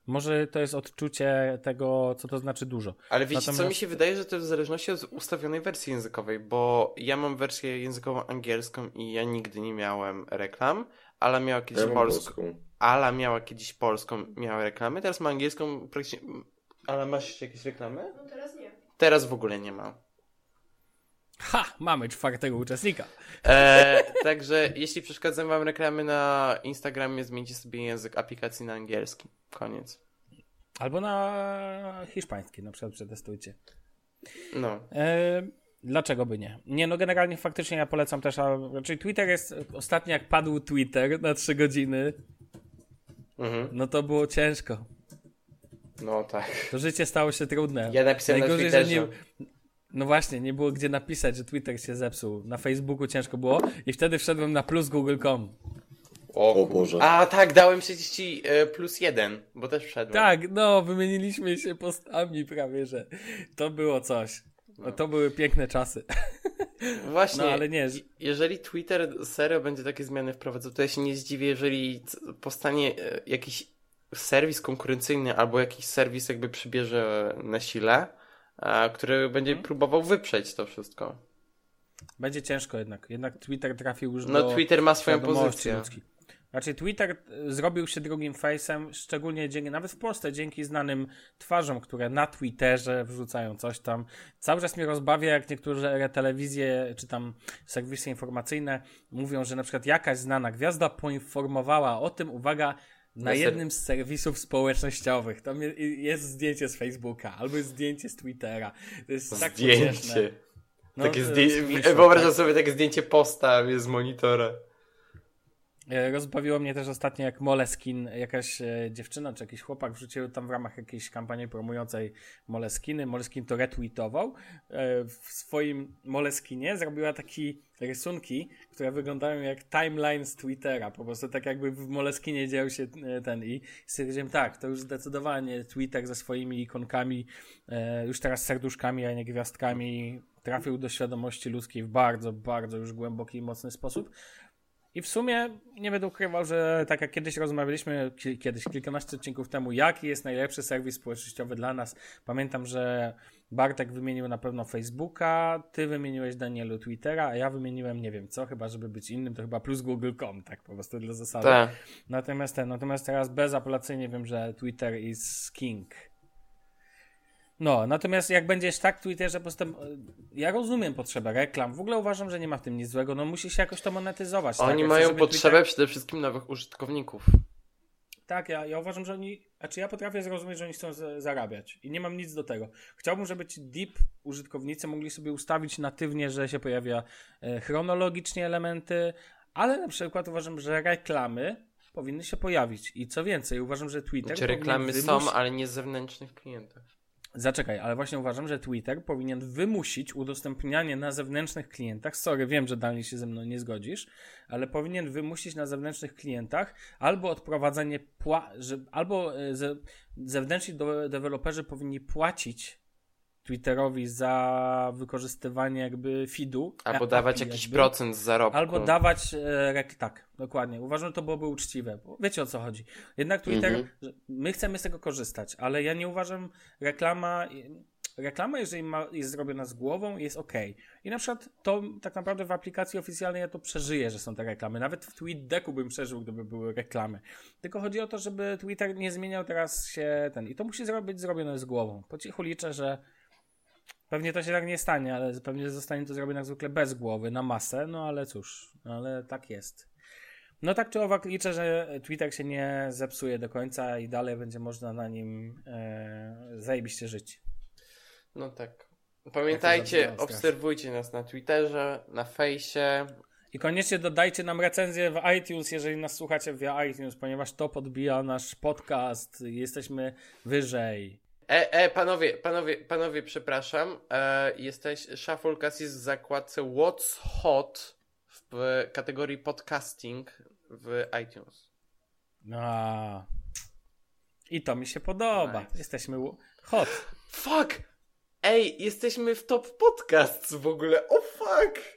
Może to jest odczucie tego, co to znaczy dużo. Ale wiecie co, Natomiast- mi się wydaje, że to jest w zależności od ustawionej wersji językowej, bo ja mam wersję językową angielską i ja nigdy nie miałem reklam, ale miała kiedyś Ja polską. polską. Ala miała kiedyś polską, miała reklamy, teraz ma angielską praktycznie... Ale masz jakieś reklamy? No teraz nie. Teraz w ogóle nie ma. Ha! Mamy czwartego uczestnika. E, także jeśli przeszkadzają wam reklamy na Instagramie, zmieńcie sobie język aplikacji na angielski. Koniec. Albo na hiszpański na przykład przetestujcie. No. E, dlaczego by nie? Nie, no generalnie faktycznie ja polecam też, a raczej Twitter jest, ostatnio jak padł Twitter na 3 godziny, Mhm. no to było ciężko. No tak. To życie stało się trudne. Ja napisałem na Najgorzej, że Twitterze. nie, no właśnie, nie było gdzie napisać, że Twitter się zepsuł. Na Facebooku ciężko było i wtedy wszedłem na plusgoogle.com. O Boże. A tak, dałem przecież ci e, plus jeden, bo też wszedłem. Tak, no, wymieniliśmy się postami prawie, że to było coś. No, to były piękne czasy. Właśnie, No, ale nie. jeżeli Twitter serio będzie takie zmiany wprowadzał, to ja się nie zdziwię, jeżeli powstanie e, jakiś serwis konkurencyjny albo jakiś serwis jakby przybierze na sile, który będzie Mhm. próbował wyprzeć to wszystko. Będzie ciężko jednak. Jednak Twitter trafił już No do Twitter ma swoją pozycję. ludzkiej. Znaczy Twitter e, zrobił się drugim face'em, szczególnie dzięki, nawet w Polsce, dzięki znanym twarzom, które na Twitterze wrzucają coś tam. Cały czas mnie rozbawia, jak niektóre telewizje czy tam serwisy informacyjne mówią, że na przykład jakaś znana gwiazda poinformowała o tym, uwaga, Na jednym z serwisów społecznościowych. Tam je- jest zdjęcie z Facebooka, albo jest zdjęcie z Twittera. To jest tak pocieszne. Zdjęcie. No, takie zdjęcie. Wyobrażam tak. sobie takie zdjęcie posta z monitora. E, Rozbawiło mnie też ostatnio, jak Moleskin, jakaś e, dziewczyna czy jakiś chłopak wrzucił tam w ramach jakiejś kampanii promującej Moleskiny. Moleskin to retweetował. E, W swoim Moleskinie zrobiła takie rysunki, które wyglądają jak timeline z Twittera. Po prostu tak jakby w Moleskinie dzieł się ten i stwierdziłem, tak, to już zdecydowanie Twitter ze swoimi ikonkami, już teraz serduszkami, a nie gwiazdkami, trafił do świadomości ludzkiej w bardzo, bardzo już głęboki i mocny sposób. I w sumie nie będę ukrywał, że tak jak kiedyś rozmawialiśmy, ki- kiedyś, kilkanaście odcinków temu, jaki jest najlepszy serwis społecznościowy dla nas. Pamiętam, że Bartek wymienił na pewno Facebooka, ty wymieniłeś Danielu Twittera, a ja wymieniłem nie wiem co, chyba żeby być innym, to chyba plus google.com, tak po prostu dla zasady. Tak. Natomiast ten, natomiast teraz bezapelacyjnie wiem, że Twitter is king. No, natomiast jak będziesz tak w Twitterze postęp... Ja rozumiem potrzebę reklam. W ogóle uważam, że nie ma w tym nic złego. No musi się jakoś to monetyzować. tak? Oni chcę, mają potrzebę Twitter- przede wszystkim nowych użytkowników. Tak, ja, ja uważam, że oni. Znaczy, ja potrafię zrozumieć, że oni chcą za- zarabiać i nie mam nic do tego. Chciałbym, żeby ci deep użytkownicy mogli sobie ustawić natywnie, że się pojawia e, chronologicznie elementy, ale na przykład uważam, że reklamy powinny się pojawić. I co więcej, uważam, że Twitter. Znaczy reklamy powinien są, ale nie z zewnętrznych klientów. Zaczekaj, ale właśnie uważam, że Twitter powinien wymusić udostępnianie na zewnętrznych klientach. Sorry, wiem, że dalej się ze mną nie zgodzisz, ale powinien wymusić na zewnętrznych klientach albo odprowadzenie, pła- że, albo e, ze, zewnętrzni do, deweloperzy powinni płacić Twitterowi za wykorzystywanie jakby feedu. Albo dawać API jakiś jakby. procent z zarobku. Albo dawać e, tak, dokładnie. Uważam, że to byłoby uczciwe. Bo wiecie o co chodzi. Jednak Twitter, Mhm. że my chcemy z tego korzystać, ale ja nie uważam, reklama, reklama jeżeli ma, jest zrobiona z głową, jest ok. I na przykład to tak naprawdę w aplikacji oficjalnej ja to przeżyję, że są te reklamy. Nawet w TweetDecku bym przeżył, gdyby były reklamy. Tylko chodzi o to, żeby Twitter nie zmieniał teraz się ten. I to musi być zrobione z głową. Po cichu liczę, że Pewnie to się tak nie stanie, ale pewnie zostanie to zrobione jak zwykle bez głowy, na masę, no ale cóż, no ale tak jest. No tak czy owak liczę, że Twitter się nie zepsuje do końca i dalej będzie można na nim e, zajebiście żyć. No tak. Pamiętajcie, obserwujcie nas na Twitterze, na fejsie. I koniecznie dodajcie nam recenzję w iTunes, jeżeli nas słuchacie via iTunes, ponieważ to podbija nasz podcast, jesteśmy wyżej. E, e, panowie, panowie, panowie, przepraszam. E, jesteś, Shufflecast jest w zakładce What's Hot w kategorii podcasting w iTunes. No. I to mi się podoba. Nice. Jesteśmy hot. Fuck! Ej, jesteśmy w top podcasts w ogóle. O fuck!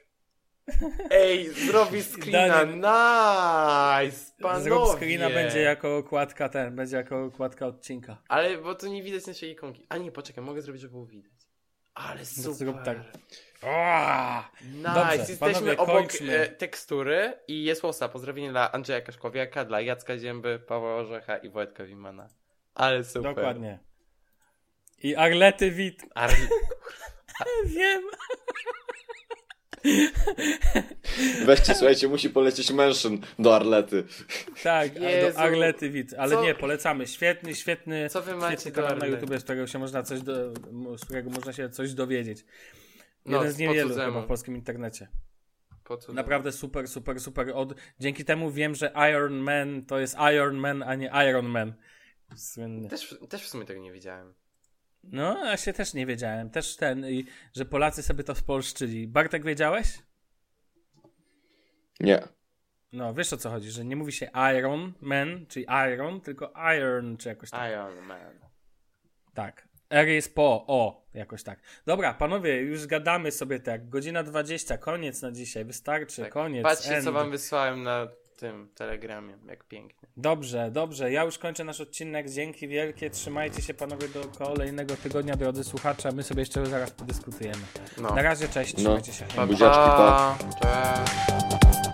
Ej, zrobi screena. Nice! Panowie! Zrób screena będzie jako okładka ten, będzie jako okładka odcinka. Ale bo to nie widać naszej ikonki. A nie, poczekaj, mogę zrobić, żeby było widać. Ale No super. zrób tak. Nice, Dobrze, jesteśmy panowie, obok e, tekstury i jest łosa. Pozdrowienie dla Andrzeja Kaszkowiaka, dla Jacka Zięby, Pawła Orzecha i Wojtka Wimana. Ale super. Dokładnie. I Arlety Wit. Ar... Wiem. Weźcie, słuchajcie, musi polecieć mention do Arlety. Tak, Jezu. do Arlety Wit. Ale Co- nie, polecamy. Świetny, świetny, Co wy macie świetny kanał na? YouTube, z którego się można coś do, z którego można się coś dowiedzieć. No, Jeden z po niewielu chyba w polskim internecie. Po co Naprawdę super, super, super. Od... Dzięki temu wiem, że Iron Man to jest Iron Man, a nie Iron Man. Słynny. Też, też w sumie tego nie wiedziałem. No, ja się też nie wiedziałem. Też ten, i, że Polacy sobie to spolszczyli. Bartek, wiedziałeś? Nie. No, wiesz o co chodzi, że nie mówi się Iron Man, czyli Iron, tylko Iron, czy jakoś tak. Iron Man. Tak. R jest po, o, jakoś tak. Dobra, panowie, już gadamy sobie tak. Godzina 20, koniec na dzisiaj, wystarczy, Tak. koniec. Patrzcie, end. co wam wysłałem na tym telegramie. Jak pięknie. Dobrze, dobrze. Ja już kończę nasz odcinek. Dzięki wielkie. Trzymajcie się panowie do kolejnego tygodnia, drodzy słuchacze. My sobie jeszcze zaraz podyskutujemy. No. Na razie, cześć, No. trzymajcie się. Pa, Buziaczki, pa. Cześć.